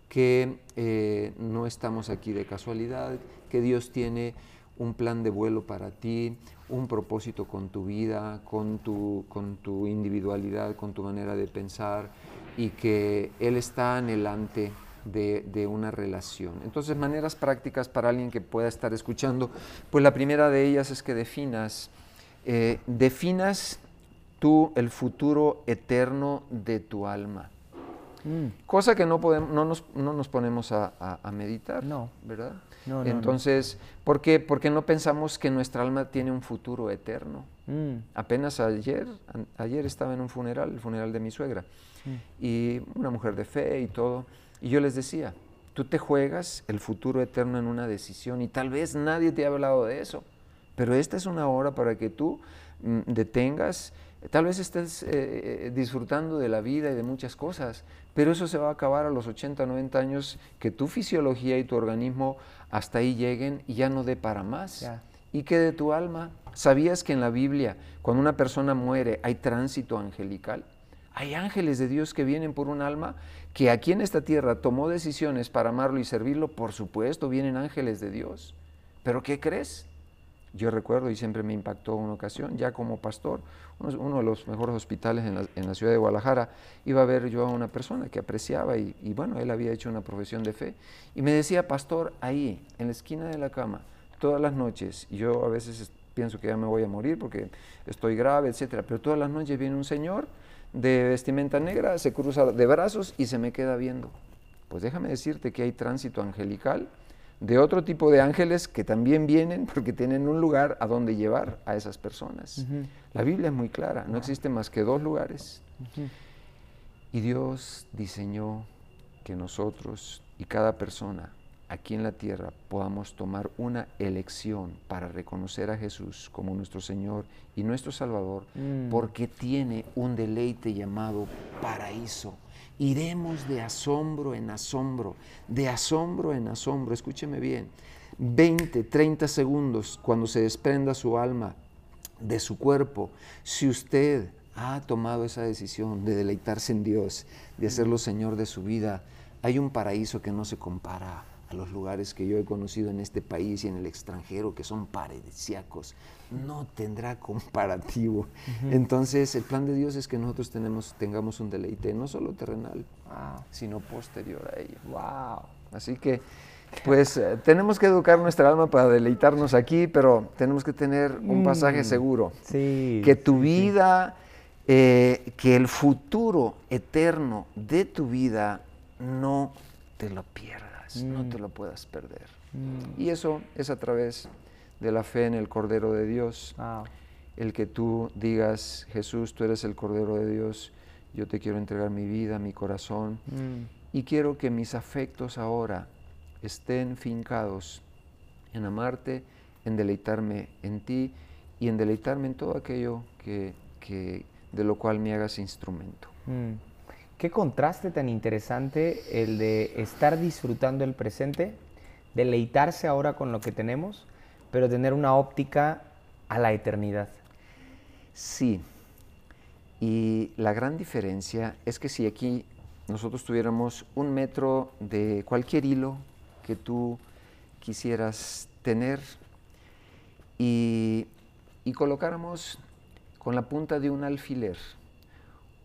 que eh, no estamos aquí de casualidad, que Dios tiene un plan de vuelo para ti, un propósito con tu vida, con tu, con tu individualidad, con tu manera de pensar y que Él está anhelante de, de, una relación. Entonces, maneras prácticas para alguien que pueda estar escuchando, pues la primera de ellas es que definas, eh, definas tú el futuro eterno de tu alma. Mm. Cosa que no, podemos, no, nos, no nos ponemos a, a, meditar, no. ¿verdad? No, Entonces, ¿por qué? Porque no pensamos que nuestra alma tiene un futuro eterno. Mm. Apenas ayer, ayer estaba en un funeral, el funeral de mi suegra, mm. y una mujer de fe y todo, y yo les decía, tú te juegas el futuro eterno en una decisión y tal vez nadie te ha hablado de eso, pero esta es una hora para que tú detengas Tal vez estés eh, disfrutando de la vida y de muchas cosas, pero eso se va a acabar a los 80, 90 años que tu fisiología y tu organismo hasta ahí lleguen y ya no dé para más. Y que de tu alma, ¿sabías que en la Biblia, cuando una persona muere, hay tránsito angelical? Hay ángeles de Dios que vienen por un alma que aquí en esta tierra tomó decisiones para amarlo y servirlo. Por supuesto, vienen ángeles de Dios. Pero ¿qué crees? Yo recuerdo y siempre me impactó una ocasión, ya como pastor, uno, de los mejores hospitales en la, ciudad de Guadalajara, iba a ver yo a una persona que apreciaba y, bueno, él había hecho una profesión de fe y me decía, pastor, ahí, en la esquina de la cama, todas las noches, y yo a veces pienso que ya me voy a morir porque estoy grave, etcétera, pero todas las noches viene un señor de vestimenta negra, se cruza de brazos y se me queda viendo. Pues déjame decirte que hay tránsito angelical de otro tipo de ángeles que también vienen porque tienen un lugar a donde llevar a esas personas. La Biblia es muy clara, no existen más que dos lugares. Y Dios diseñó que nosotros y cada persona aquí en la tierra podamos tomar una elección para reconocer a Jesús como nuestro Señor y nuestro Salvador, mm. porque tiene un deleite llamado paraíso iremos de asombro en asombro, de asombro en asombro. Escúcheme bien, 20, 30 segundos cuando se desprenda su alma de su cuerpo, si usted ha tomado esa decisión de deleitarse en Dios, de hacerlo Señor de su vida, hay un paraíso que no se compara a los lugares que yo he conocido en este país y en el extranjero, que son paradisíacos, no tendrá comparativo. Entonces, el plan de Dios es que nosotros tenemos, tengamos un deleite, no solo terrenal, sino posterior a ello. Wow. Así que, pues, eh, tenemos que educar nuestra alma para deleitarnos aquí, pero tenemos que tener un mm. pasaje seguro. Sí, que tu vida, eh, que el futuro eterno de tu vida no te lo pierdas, no te mm. lo puedas perder. Mm. Y eso es a través de la fe en el Cordero de Dios. El que tú digas, Jesús, tú eres el Cordero de Dios, yo te quiero entregar mi vida, mi corazón, mm. y quiero que mis afectos ahora estén fincados en amarte, en deleitarme en ti y en deleitarme en todo aquello que, de lo cual me hagas instrumento. Mm.
Qué contraste tan interesante el de estar disfrutando el presente, deleitarse ahora con lo que tenemos pero tener una óptica a la eternidad.
Sí, y la gran diferencia es que si aquí nosotros tuviéramos un metro de cualquier hilo que tú quisieras tener y, y colocáramos con la punta de un alfiler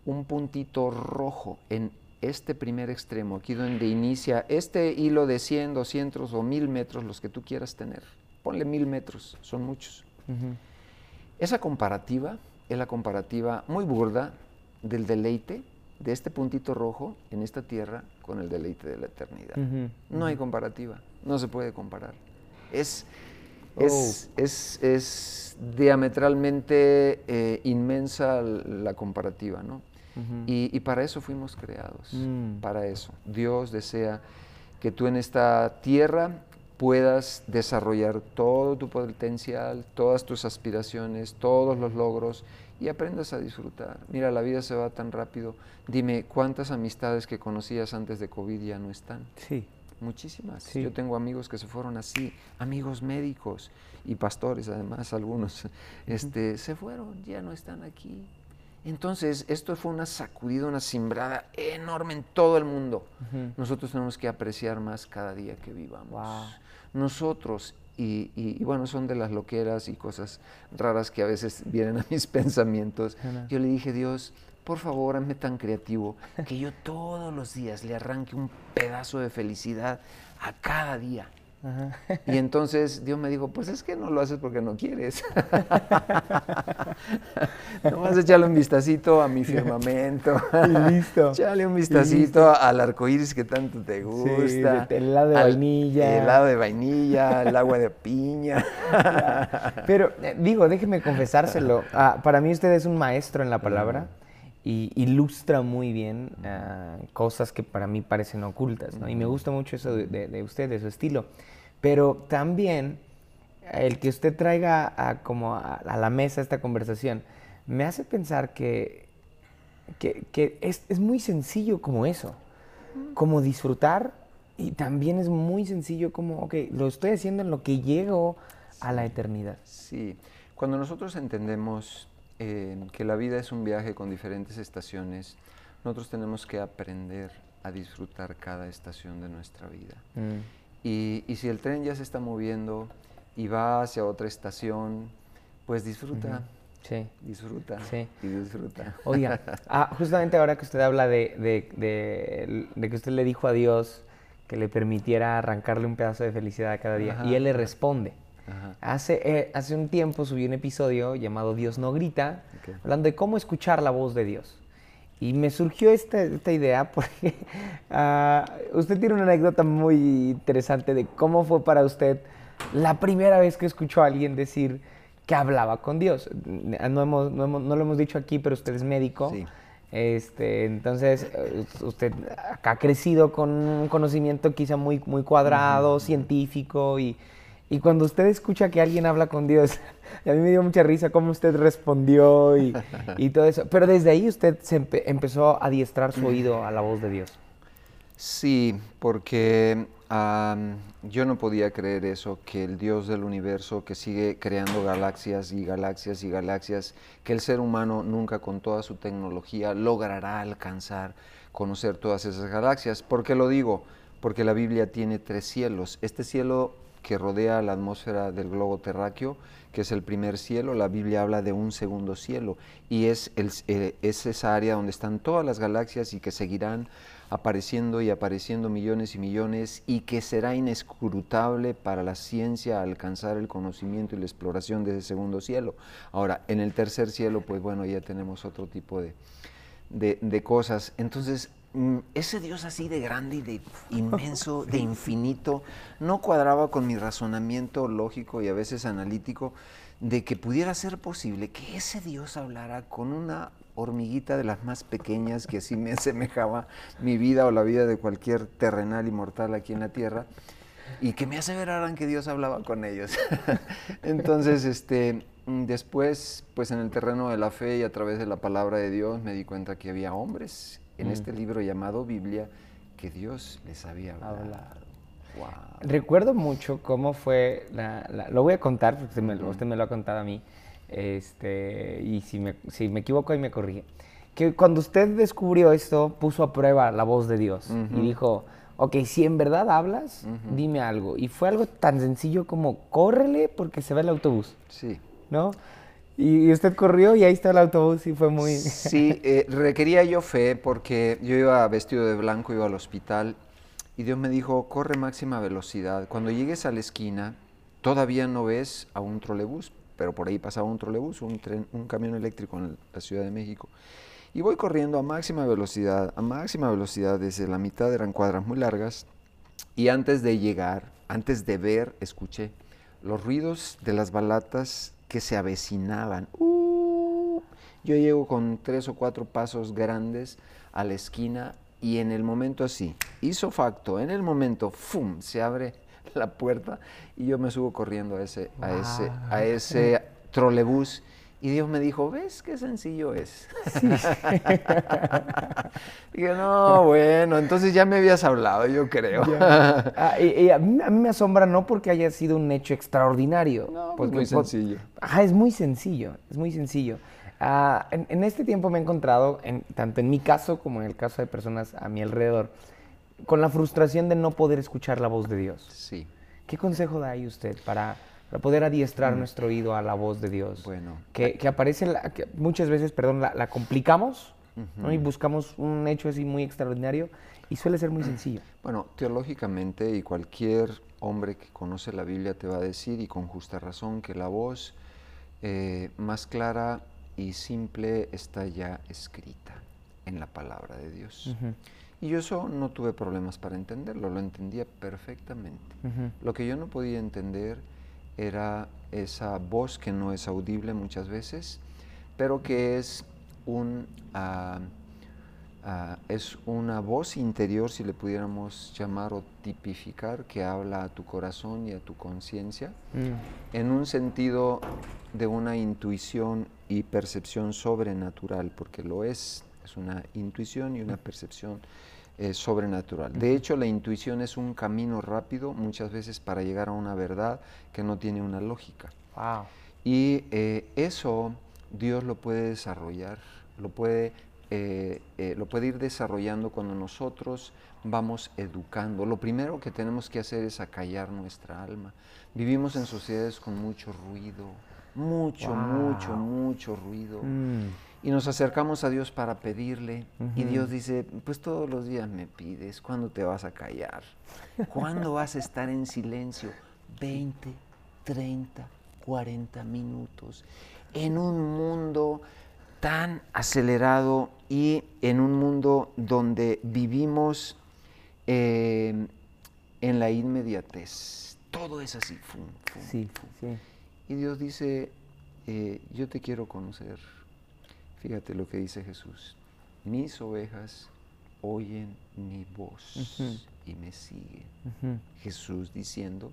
un puntito rojo en este primer extremo, aquí donde inicia este hilo de 100, 200 o 1000 metros, los que tú quieras tener ponle mil metros, son muchos. Esa comparativa es la comparativa muy burda del deleite de este puntito rojo en esta tierra con el deleite de la eternidad. No hay comparativa, no se puede comparar. Es, es, oh. es, diametralmente eh, inmensa la comparativa, ¿no? Y, para eso fuimos creados, mm. para eso. Dios desea que tú en esta tierra puedas desarrollar todo tu potencial, todas tus aspiraciones, todos los logros y aprendas a disfrutar. Mira, la vida se va tan rápido. Dime, ¿cuántas amistades que conocías antes de COVID ya no están?
Sí.
Muchísimas. Yo tengo amigos que se fueron así, amigos médicos y pastores además, algunos, este, se fueron, ya no están aquí. Entonces, esto fue una sacudida, una simbrada enorme en todo el mundo. Nosotros tenemos que apreciar más cada día que vivamos. Nosotros, y, bueno, son de las loqueras y cosas raras que a veces vienen a mis pensamientos. Yo le dije, Dios, por favor, hazme tan creativo que yo todos los días le arranque un pedazo de felicidad a cada día. Y entonces Dios me dijo, pues es que no lo haces porque no quieres. Nomás echarle un vistacito a mi firmamento.
y listo.
Echarle un vistacito al arco iris que tanto te gusta.
el helado de vainilla.
El helado de vainilla, el agua de piña.
Pero eh, digo, déjeme confesárselo. Ah, para mí usted es un maestro en la palabra y ilustra muy bien ah, cosas que para mí parecen ocultas, ¿no? Y me gusta mucho eso de, usted, de su estilo. Pero también el que usted traiga a, como a, la mesa esta conversación me hace pensar que, que, es, es, muy sencillo como eso, como disfrutar y también es muy sencillo como, ok, lo estoy haciendo en lo que llego a la eternidad.
Sí, cuando nosotros entendemos que la vida es un viaje con diferentes estaciones, nosotros tenemos que aprender a disfrutar cada estación de nuestra vida. Mm. Y, y, si el tren ya se está moviendo y va hacia otra estación, pues disfruta. Sí. Disfruta. Sí. Y disfruta.
Oiga, ah, justamente ahora que usted habla de, de, de, que usted le dijo a Dios que le permitiera arrancarle un pedazo de felicidad cada día, y Él le responde. Hace, eh, hace un tiempo subí un episodio llamado Dios no grita, hablando de cómo escuchar la voz de Dios. Y me surgió esta, esta idea porque ah, usted tiene una anécdota muy interesante de cómo fue para usted la primera vez que escuchó a alguien decir que hablaba con Dios. No, hemos, no, hemos, no lo hemos dicho aquí, pero usted es médico. Este, entonces, eh, usted ha crecido con un conocimiento quizá muy, muy cuadrado, científico y y cuando usted escucha que alguien habla con Dios, a mí me dio mucha risa cómo usted respondió y, todo eso. Pero desde ahí usted se empezó a adiestrar su oído a la voz de Dios.
Sí, porque yo no podía creer eso, que el Dios del universo que sigue creando galaxias y galaxias y galaxias, que el ser humano nunca con toda su tecnología logrará alcanzar, conocer todas esas galaxias. ¿Por qué lo digo? Porque la Biblia tiene tres cielos. Este cielo que rodea la atmósfera del globo terráqueo, que es el primer cielo. La Biblia habla de un segundo cielo y es, el, eh, es esa área donde están todas las galaxias y que seguirán apareciendo y apareciendo millones y millones y que será inescrutable para la ciencia alcanzar el conocimiento y la exploración de ese segundo cielo. Ahora, en el tercer cielo, pues bueno, ya tenemos otro tipo de, de, de cosas. Entonces, ese Dios así de grande y de inmenso, de infinito, no cuadraba con mi razonamiento lógico y a veces analítico de que pudiera ser posible que ese Dios hablara con una hormiguita de las más pequeñas que así me asemejaba mi vida o la vida de cualquier terrenal y mortal aquí en la tierra y que me aseveraran que Dios hablaba con ellos. Entonces, este, después, pues en el terreno de la fe y a través de la palabra de Dios me di cuenta que había hombres en mm. este libro llamado Biblia que Dios les había hablado.
Recuerdo mucho cómo fue, la, lo voy a contar porque usted me, usted me, lo ha contado a mí, este, y si me, si me equivoco ahí me corrige, que cuando usted descubrió esto puso a prueba la voz de Dios y dijo, ok, si en verdad hablas, dime algo. Y fue algo tan sencillo como, córrele porque se ve el autobús.
Sí.
¿No? Y usted corrió y ahí está el autobús y fue muy...
Sí, eh, requería yo fe porque yo iba vestido de blanco, iba al hospital y Dios me dijo, corre máxima velocidad. Cuando llegues a la esquina, todavía no ves a un trolebús, pero por ahí pasaba un trolebús, un, tren, un camión eléctrico en la Ciudad de México. Y voy corriendo a máxima velocidad, a máxima velocidad, desde la mitad eran cuadras muy largas. Y antes de llegar, antes de ver, escuché los ruidos de las balatas que se avecinaban. Uh, yo llego con tres o cuatro pasos grandes a la esquina y en el momento así, hizo facto, en el momento, ¡fum!, se abre la puerta y yo me subo corriendo a ese, a ese, a ese trolebús y Dios me dijo, ¿ves qué sencillo es? Sí. Dije, no, bueno, entonces ya me habías hablado, yo creo.
Ah, y, a, mí, me asombra no porque haya sido un hecho extraordinario.
No, pues muy sencillo.
Ajá, es muy sencillo, es muy sencillo. Ah, en, este tiempo me he encontrado, en, tanto en mi caso como en el caso de personas a mi alrededor, con la frustración de no poder escuchar la voz de Dios.
Sí.
¿Qué consejo da ahí usted para para poder adiestrar mm. nuestro oído a la voz de Dios.
Bueno.
Que, que aparece, que muchas veces, perdón, la, complicamos y buscamos un hecho así muy extraordinario y suele ser muy sencillo.
Bueno, teológicamente y cualquier hombre que conoce la Biblia te va a decir, y con justa razón, que la voz eh, más clara y simple está ya escrita en la palabra de Dios. Y yo eso no tuve problemas para entenderlo, lo entendía perfectamente. Lo que yo no podía entender era esa voz que no es audible muchas veces, pero que es, un, ah, ah, es una voz interior, si le pudiéramos llamar o tipificar, que habla a tu corazón y a tu conciencia, mm. en un sentido de una intuición y percepción sobrenatural, porque lo es, es una intuición y una percepción sobrenatural. De hecho, la intuición es un camino rápido muchas veces para llegar a una verdad que no tiene una lógica. Y eh, eso Dios lo puede desarrollar, lo puede, eh, eh, lo puede ir desarrollando cuando nosotros vamos educando. Lo primero que tenemos que hacer es acallar nuestra alma. Vivimos en sociedades con mucho ruido, mucho, mucho, mucho ruido. Mm y nos acercamos a Dios para pedirle y Dios dice, pues todos los días me pides, ¿cuándo te vas a callar? ¿Cuándo vas a estar en silencio? 20, 30, 40 minutos en un mundo tan acelerado y en un mundo donde vivimos eh, en la inmediatez. Todo es así. sí, Sí. Y Dios dice, eh, yo te quiero conocer Fíjate lo que dice Jesús. Mis ovejas oyen mi voz y me siguen. Jesús diciendo,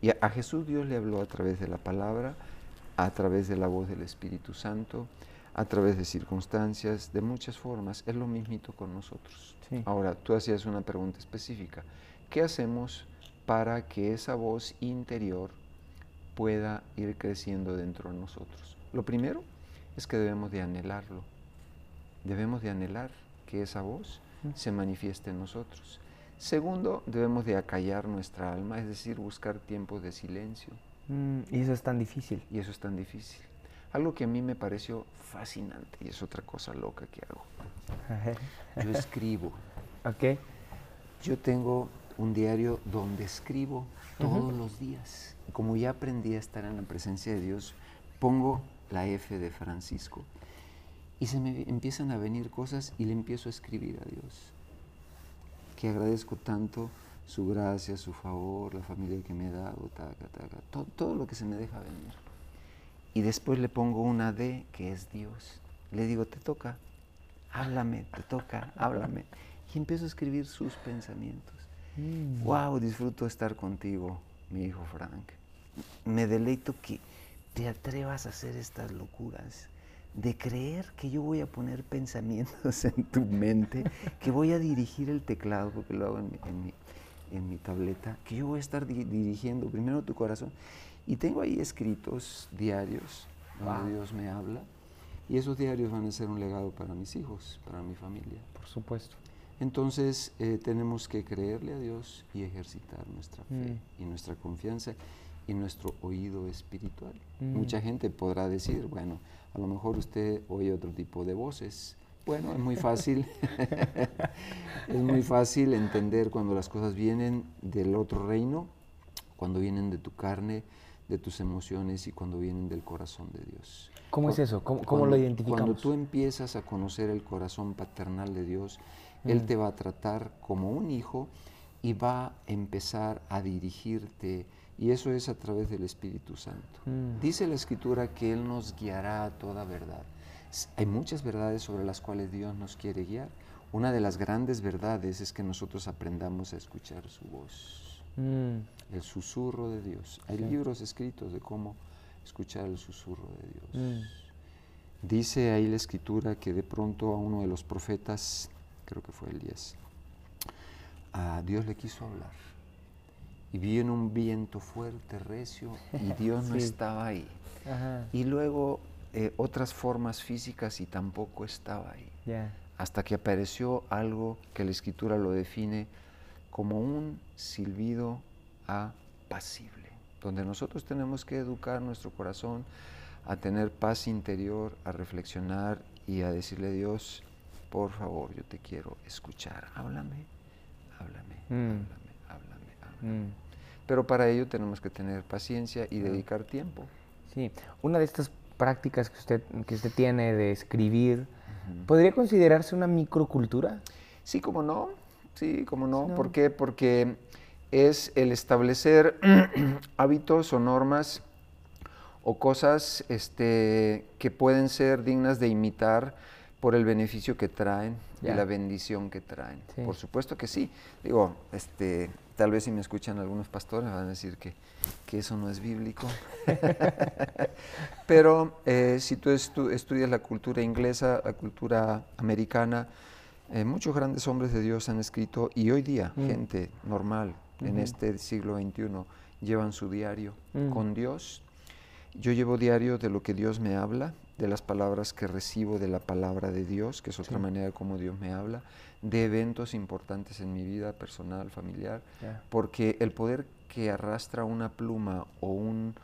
y a, Jesús Dios le habló a través de la palabra, a través de la voz del Espíritu Santo, a través de circunstancias, de muchas formas. Es lo mismito con nosotros. Ahora, tú hacías una pregunta específica. ¿Qué hacemos para que esa voz interior pueda ir creciendo dentro de nosotros? Lo primero es que debemos de anhelarlo. Debemos de anhelar que esa voz se manifieste en nosotros. Segundo, debemos de acallar nuestra alma, es decir, buscar tiempos de silencio.
Mm, y eso es tan difícil.
Y eso es tan difícil. Algo que a mí me pareció fascinante y es otra cosa loca que hago. Yo escribo.
Ok.
Yo tengo un diario donde escribo todos los días. Como ya aprendí a estar en la presencia de Dios, pongo la F de Francisco. Y se me empiezan a venir cosas y le empiezo a escribir a Dios. Que agradezco tanto su gracia, su favor, la familia que me ha dado, todo, todo lo que se me deja venir. Y después le pongo una D que es Dios. Le digo, te toca, háblame, te toca, háblame. Y empiezo a escribir sus pensamientos. Wow, mm. disfruto estar contigo, mi hijo Frank. Me deleito que te atrevas a hacer estas locuras, de creer que yo voy a poner pensamientos en tu mente, que voy a dirigir el teclado, porque lo hago en mi, tableta, que yo voy a estar dirigiendo primero tu corazón. Y tengo ahí escritos diarios donde Dios me habla, y esos diarios van a ser un legado para mis hijos, para mi familia.
Por supuesto.
Entonces eh, tenemos que creerle a Dios y ejercitar nuestra fe mm. y nuestra confianza y nuestro oído espiritual. Mm. Mucha gente podrá decir, bueno, a lo mejor usted oye otro tipo de voces. Bueno, es muy fácil, es muy fácil entender cuando las cosas vienen del otro reino, cuando vienen de tu carne, de tus emociones y cuando vienen del corazón de Dios.
¿Cómo es eso? ¿Cómo, lo identificamos?
Cuando tú empiezas a conocer el corazón paternal de Dios, Él mm. te va a tratar como un hijo y va a empezar a dirigirte Y eso es a través del Espíritu Santo.
Mm.
Dice la Escritura que Él nos guiará a toda verdad. Hay muchas verdades sobre las cuales Dios nos quiere guiar. Una de las grandes verdades es que nosotros aprendamos a escuchar su voz,
Mm.
el susurro de Dios. Hay
Sí.
libros escritos de cómo escuchar el susurro de Dios.
Mm.
Dice ahí la escritura que de pronto a uno de los profetas, creo que fue Elías, a Dios le quiso hablar. Y vino un viento fuerte, recio, y Dios no
Sí.
estaba ahí.
Ajá.
Y luego eh, otras formas físicas y tampoco estaba ahí.
Ya.
Hasta que apareció algo que la escritura lo define como un silbido apacible, donde nosotros tenemos que educar nuestro corazón a tener paz interior, a reflexionar y a decirle a Dios, por favor, yo te quiero escuchar, háblame, háblame,
Mm.
háblame, háblame, háblame.
Mm.
Pero para ello tenemos que tener paciencia y dedicar tiempo.
Sí, una de estas prácticas que usted, que usted tiene de escribir, ¿podría considerarse una microcultura?
Sí, como no, sí, como no.
No.
¿Por qué? Porque es el establecer hábitos o normas o cosas este, que pueden ser dignas de imitar por el beneficio que traen
Ya.
y la bendición que traen.
Sí.
Por supuesto que sí. Digo, este, tal vez si me escuchan algunos pastores van a decir que, que eso no es bíblico. Pero eh, si tú estu- estudias la cultura inglesa, la cultura americana, eh, muchos grandes hombres de Dios han escrito y hoy día
Mm.
gente normal en
Ujú.
este siglo XXI llevan su diario
Mm.
con Dios. Yo llevo diario de lo que Dios me habla, de las palabras que recibo de la palabra de Dios, que es otra
Sí.
manera como Dios me habla, de eventos importantes en mi vida personal, familiar, porque el poder que arrastra una pluma o un,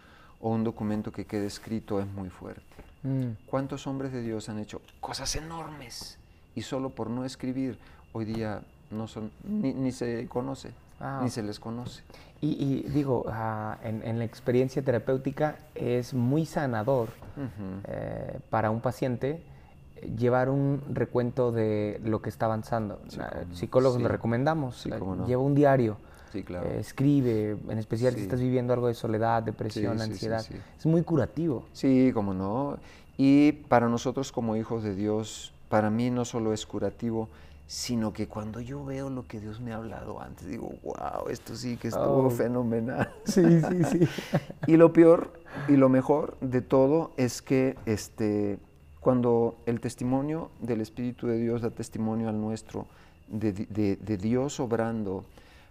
o un documento que quede escrito es muy fuerte.
Mm.
¿Cuántos hombres de Dios han hecho cosas enormes y solo por no escribir hoy día no son ni, ni se conoce,
Ah,
ni se les conoce?
Y, y digo, ah, en, en la experiencia terapéutica es muy sanador eh, para un paciente eh, llevar un recuento de lo que está avanzando.
Sí, no.
Psicólogos
Sí.
le recomendamos,
Sí,
eh,
no.
lleva un diario,
claro.
eh, escribe, en especial si estás viviendo algo de soledad, depresión, ansiedad. Es muy curativo.
Sí, como no. Y para nosotros como hijos de Dios, para mí no solo es curativo, sino que cuando yo veo lo que Dios me ha hablado antes, digo, wow, esto sí que estuvo
Oh.
fenomenal.
Sí, sí, sí.
Y lo peor y lo mejor de todo es que este, cuando el testimonio del Espíritu de Dios da testimonio al nuestro, de, de- de Dios obrando,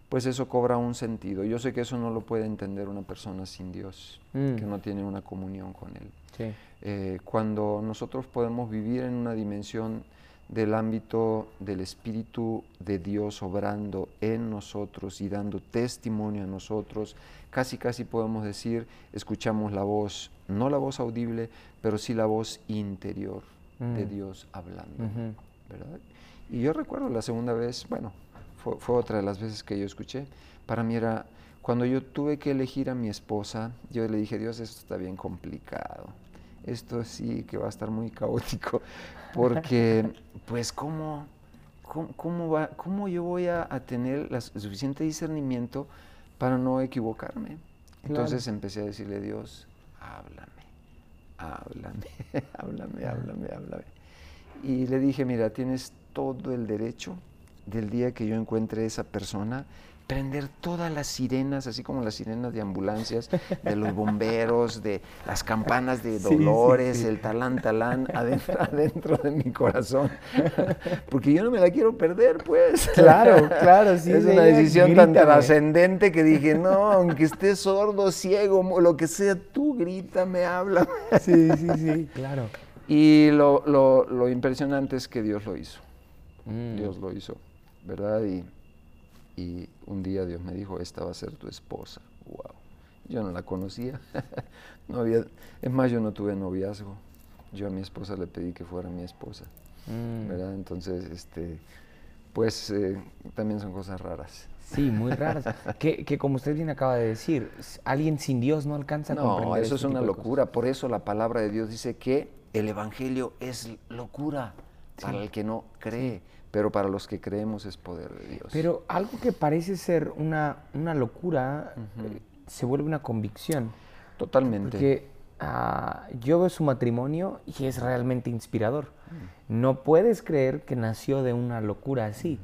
pues eso cobra un sentido. Yo sé que eso no lo puede entender una persona sin Dios,
Mm.
que no tiene una comunión con Él.
Sí.
Eh, cuando nosotros podemos vivir en una dimensión del ámbito del Espíritu de Dios obrando en nosotros y dando testimonio a nosotros, casi casi podemos decir, escuchamos la voz, no la voz audible, pero sí la voz interior de
Mm.
Dios hablando. ¿verdad? Y yo recuerdo la segunda vez, bueno, fue, fue otra de las veces que yo escuché, para mí era, cuando yo tuve que elegir a mi esposa, yo le dije, Dios, esto está bien complicado, esto sí que va a estar muy caótico, porque, pues, ¿cómo, cómo, cómo va, cómo yo voy a, a tener suficiente discernimiento para no equivocarme? Entonces empecé a decirle, Dios, háblame, háblame, háblame, háblame, háblame. Y le dije, mira, tienes todo el derecho del día que yo encuentre esa persona, prender todas las sirenas, así como las sirenas de ambulancias, de los bomberos, de las campanas de
Sí, sí,
dolores,
sí.
el talán talán adentro, adentro de mi corazón. Porque yo no me la quiero perder, pues.
Claro, claro, sí,
Es una decisión tan trascendente que dije, no, aunque estés sordo, ciego, lo que sea, tú grítame, háblame.
Sí, sí, sí, claro.
Y lo, lo- lo impresionante es que Dios lo hizo.
Mm.
Dios lo hizo, ¿verdad? Y, y un día Dios me dijo, esta va a ser tu esposa. Wow. Yo no la conocía. no había, es más, yo no tuve noviazgo. Yo a mi esposa le pedí que fuera mi esposa,
Mm.
¿verdad? Entonces, este, pues eh, también son cosas raras.
Sí, muy raras. que, que como usted bien acaba de decir, alguien sin Dios no alcanza a
No,
comprender
eso es
este
una
de cosas.
locura. Por eso la palabra de Dios dice que el Evangelio es locura para
Sí.
el que no cree, pero para los que creemos es poder de Dios.
Pero algo que parece ser una, una locura, eh, se vuelve una convicción.
Totalmente.
Porque ah, yo veo su matrimonio y es realmente inspirador. No puedes creer que nació de una locura así,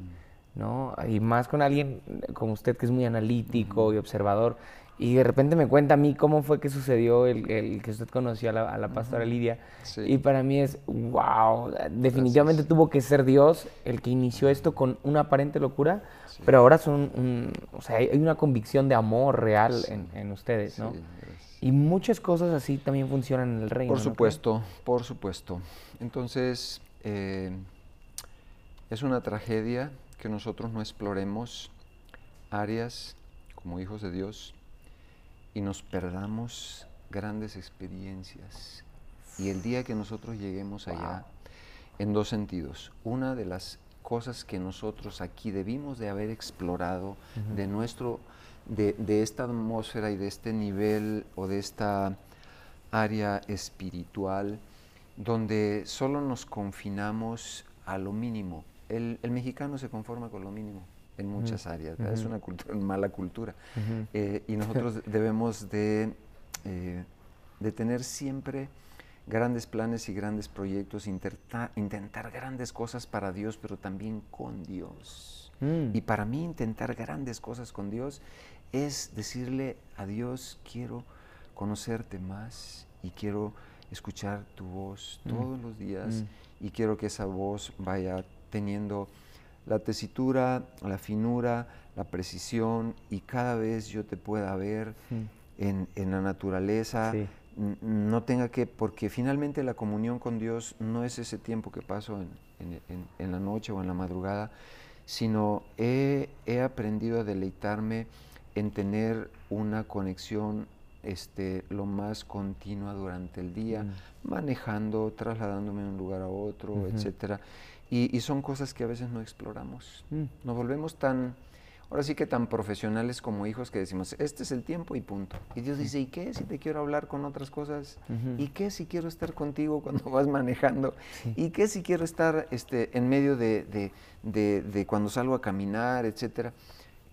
¿no? Y más con alguien como usted que es muy analítico y observador. Y de repente me cuenta a mí cómo fue que sucedió el, el que usted conoció a la, a la pastora Lidia.
Sí.
Y para mí es, wow, definitivamente tuvo que ser Dios el que inició esto con una aparente locura, pero ahora son, un- o sea, hay una convicción de amor real en, en ustedes, ¿no? Y muchas cosas así también funcionan en el reino.
Por supuesto, por supuesto. Entonces, eh, es una tragedia que nosotros no exploremos áreas como hijos de Dios y nos perdamos grandes experiencias. Y el día que nosotros lleguemos allá, en dos sentidos. Una de las cosas que nosotros aquí debimos de haber explorado de nuestro, de, de esta atmósfera y de este nivel o de esta área espiritual, donde solo nos confinamos a lo mínimo. El, el mexicano se conforma con lo mínimo en muchas áreas, es una cultura, mala cultura. Eh, y nosotros debemos de, eh, de tener siempre grandes planes y grandes proyectos, intentar grandes cosas para Dios, pero también con Dios.
Mm.
Y para mí intentar grandes cosas con Dios es decirle a Dios, quiero conocerte más y quiero escuchar tu voz
Mm.
todos los días
Mm.
y quiero que esa voz vaya teniendo la tesitura, la finura, la precisión y cada vez yo te pueda ver
Mm.
en, en la naturaleza,
Sí.
no tenga que, porque finalmente la comunión con Dios no es ese tiempo que paso en, en- en- en la noche o en la madrugada, sino he, he aprendido a deleitarme en tener una conexión este, lo más continua durante el día,
Mm.
manejando, trasladándome de un lugar a otro, etcétera. Y, y son cosas que a veces no exploramos.
Mm.
Nos volvemos tan, ahora sí que tan profesionales como hijos que decimos, este es el tiempo y punto. Y Dios dice, ¿y qué si te quiero hablar con otras cosas?
Ujú.
¿Y qué si quiero estar contigo cuando vas manejando?
Sí.
¿Y qué si quiero estar este, en medio de, de- de- de cuando salgo a caminar, etcétera?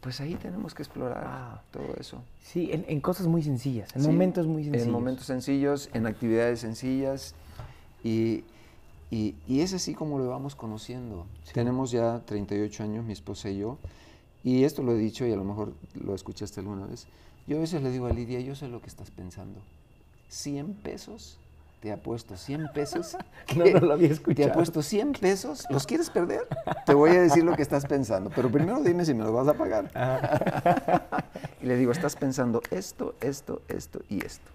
Pues ahí tenemos que explorar
Wow.
todo eso.
Sí, en, en cosas muy sencillas, en
Sí,
momentos muy sencillos.
En momentos sencillos, en actividades sencillas. Y, y- y es así como lo vamos conociendo. Tenemos ya 38 años, mi esposa y yo. Y esto lo he dicho y a lo mejor lo escuchaste alguna vez. Yo a veces le digo a Lidia, yo sé lo que estás pensando. 100 pesos, te apuesto 100 pesos.
No,
que
no lo había
Te
escuchado.
apuesto 100 pesos, ¿los quieres perder? Te voy a decir lo que estás pensando, pero primero dime si me lo vas a pagar. y le digo, estás pensando esto, esto, esto y esto.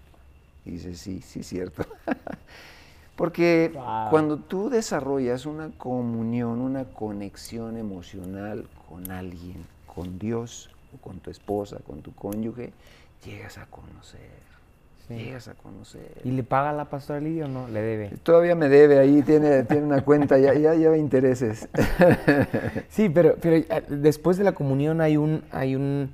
Y dice, sí, sí, cierto. Porque
Wow.
cuando tú desarrollas una comunión, una conexión emocional con alguien, con Dios, o con tu esposa, con tu cónyuge, llegas a conocer.
Sí.
Llegas a conocer.
¿Y le paga la pastora Lidia o no? Le debe.
Todavía me debe ahí, tiene, tiene una cuenta, ya, ya lleva intereses.
Sí, pero, pero eh, después de la comunión hay un, hay un,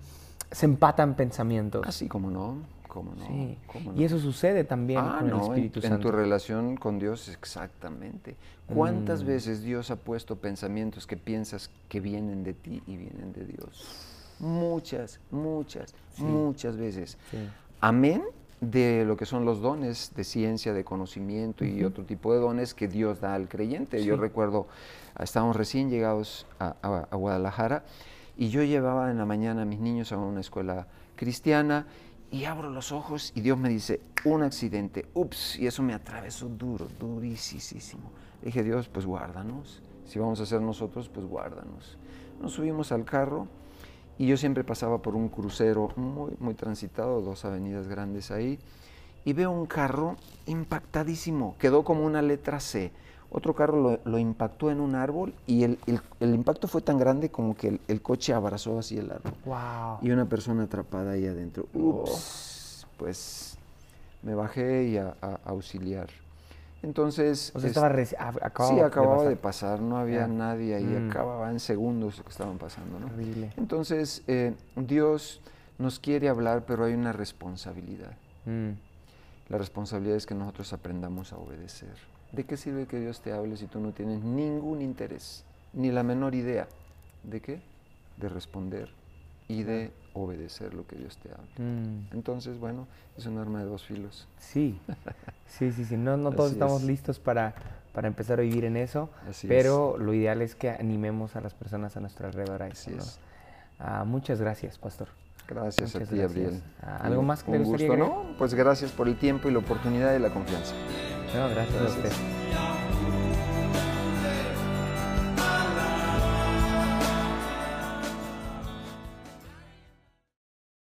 se empatan pensamientos.
Así como no, como no.
sí.
cómo
Y eso sucede también
Ah,
con el
no, en-
Espíritu
en,
Santo.
tu relación con Dios, exactamente. ¿Cuántas
Mm.
veces Dios ha puesto pensamientos que piensas que vienen de ti y vienen de Dios? Muchas, muchas, muchas veces.
Sí.
Amén de lo que son los dones de ciencia, de conocimiento y otro tipo de dones que Dios da al creyente. Yo recuerdo, estábamos recién llegados a, a- a Guadalajara y yo llevaba en la mañana a mis niños a una escuela cristiana y abro los ojos y Dios me dice, un accidente, ups, y eso me atravesó duro, durísimo. Dije, Dios, pues guárdanos. Si vamos a ser nosotros, pues guárdanos. Nos subimos al carro y yo siempre pasaba por un crucero muy, muy transitado, dos avenidas grandes ahí, y veo un carro impactadísimo, quedó como una letra C. Otro carro lo, lo impactó en un árbol y el, el- el impacto fue tan grande como que el, el coche abrazó así el árbol.
Wow.
Y una persona atrapada ahí adentro. Ups, pues me bajé y a, a- a auxiliar. Entonces...
O sea,
es-
estaba reci- acababa
sí,
de
acababa de
pasar.
pasar, no había
Ya.
nadie ahí,
Mm.
acababa en segundos lo que estaban pasando, ¿no?
Horrible.
Entonces, eh, Dios nos quiere hablar, pero hay una responsabilidad.
Mm.
La responsabilidad es que nosotros aprendamos a obedecer. ¿De qué sirve que Dios te hable si tú no tienes ningún interés, ni la menor idea? ¿De qué? De responder y de obedecer lo que Dios te habla.
Mm.
Entonces, bueno, es un arma de dos filos.
Sí, sí, sí, sí. No, no todos
Así
estamos
es.
listos para, para empezar a vivir en eso,
Así
pero lo ideal es que animemos a las personas a nuestro alrededor a eso.
Así
¿no?
es.
Ah, muchas gracias, pastor.
Gracias
Muchas
a ti,
gracias.
Gabriel.
Ah, ¿algo más que
un
gustaría
gusto? ¿no? Pues gracias por el tiempo y la oportunidad y la confianza.
No, gracias, a usted.